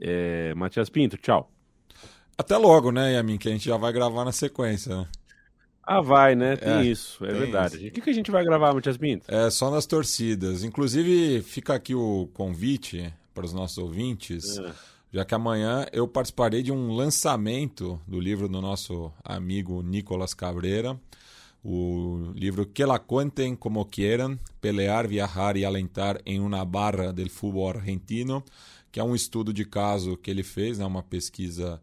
É, Matias Pinto, tchau. Até logo, né, Yamin? Que a gente já vai gravar na sequência, né? Ah, vai, né? Tem É, isso, é tem verdade. isso. O que, que a gente vai gravar, Matias Pinto? É só nas torcidas. Inclusive, fica aqui o convite para os nossos ouvintes, É. já que amanhã eu participarei de um lançamento do livro do nosso amigo Nicolas Cabreira, o livro Que la cuenten como quieran, pelear, viajar e alentar em una barra del fútbol argentino, que é um estudo de caso que ele fez, né, uma pesquisa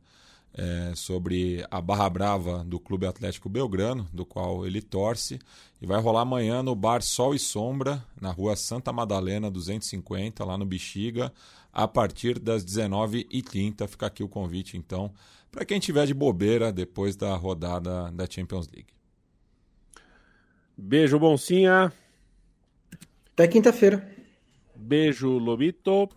é, sobre a Barra Brava do Clube Atlético Belgrano, do qual ele torce, e vai rolar amanhã no bar Sol e Sombra, na rua Santa Madalena 250, lá no Bexiga, a partir das 19h30. Fica aqui o convite, então, para quem tiver de bobeira depois da rodada da Champions League. Beijo, Boncinha. Até quinta-feira. Beijo, Lobito.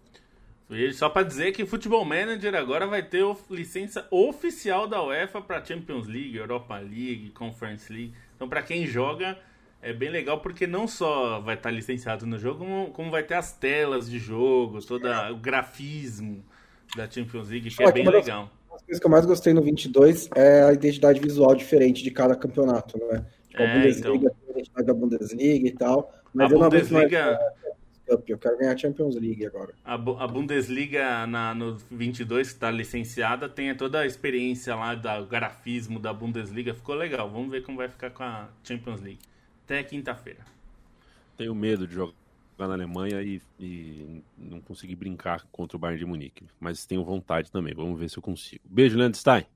E só pra dizer que Futebol Manager agora vai ter licença oficial da UEFA pra Champions League, Europa League, Conference League. Então, pra quem joga, é bem legal porque não só vai estar licenciado no jogo, como, como vai ter as telas de jogo, todo o grafismo da Champions League, que é Olha, bem legal. Uma das coisas que eu mais gostei no 22 é a identidade visual diferente de cada campeonato, né? Tipo, a É, Bundesliga então. a identidade da Bundesliga e tal. Mas A mais Bundesliga- a Cup, eu quero ganhar a Champions League agora. A, a Bundesliga na, no 22, que está licenciada, tem toda a experiência lá do grafismo da Bundesliga. Ficou legal. Vamos ver como vai ficar com a Champions League. Até quinta-feira. Tenho medo de jogar na Alemanha e, e não conseguir brincar contra o Bayern de Munique. Mas tenho vontade também. Vamos ver se eu consigo. Beijo, Landstein.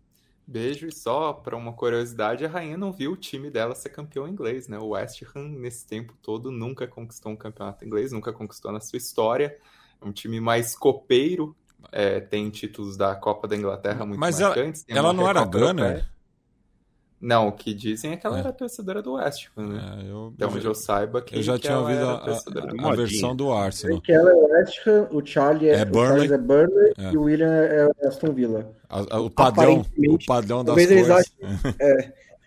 Beijo e só para uma curiosidade, a rainha não viu o time dela ser campeão inglês, né? O West Ham, nesse tempo todo, nunca conquistou um campeonato inglês, nunca conquistou na sua história. É um time mais copeiro, é, tem títulos da Copa da Inglaterra muito Mas ela- marcantes. tem ela uma não era? Europeia. Não, o que dizem é que ela É. era torcedora do West Ham, né? É, eu, Até onde eu saiba que eu já que tinha ela ouvido era a, torcedora a- do a versão do Arsenal. Que ela é West Ham, o Charlie é, É o Burnley. Charles é Burnley É. e o William é Aston Villa. A- a- o padrão, o padrão das talvez eles cores.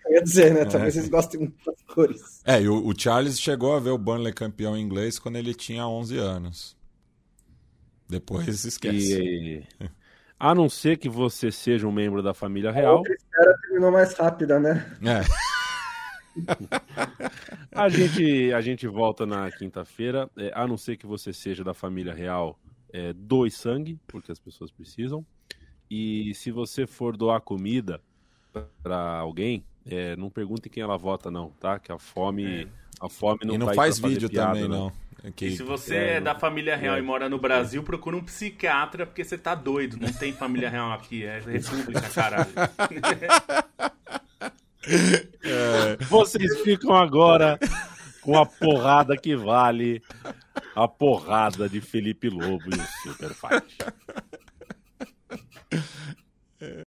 Eu ia dizer, né? Talvez vocês gostem muito das cores. É, e o, o Charles chegou a ver o Burnley campeão inglês quando ele tinha 11 anos. Depois esquece. E, a não ser que você seja um membro da família A real, outra espera terminou mais rápida, né? É. a gente, a gente volta na quinta-feira. É, a não ser que você seja da família real, é, doe sangue, porque as pessoas precisam. E se você for doar comida para alguém, é, não pergunte quem ela vota, não, tá? Que a fome, a fome não e não tá faz vídeo piada, também, não. É que... E se você é, é da família real é, e mora no Brasil, procura um psiquiatra, porque você tá doido. Não tem família real aqui, é república, caralho. É. Vocês ficam agora com a porrada que vale a porrada de Felipe Lobo e o Super é.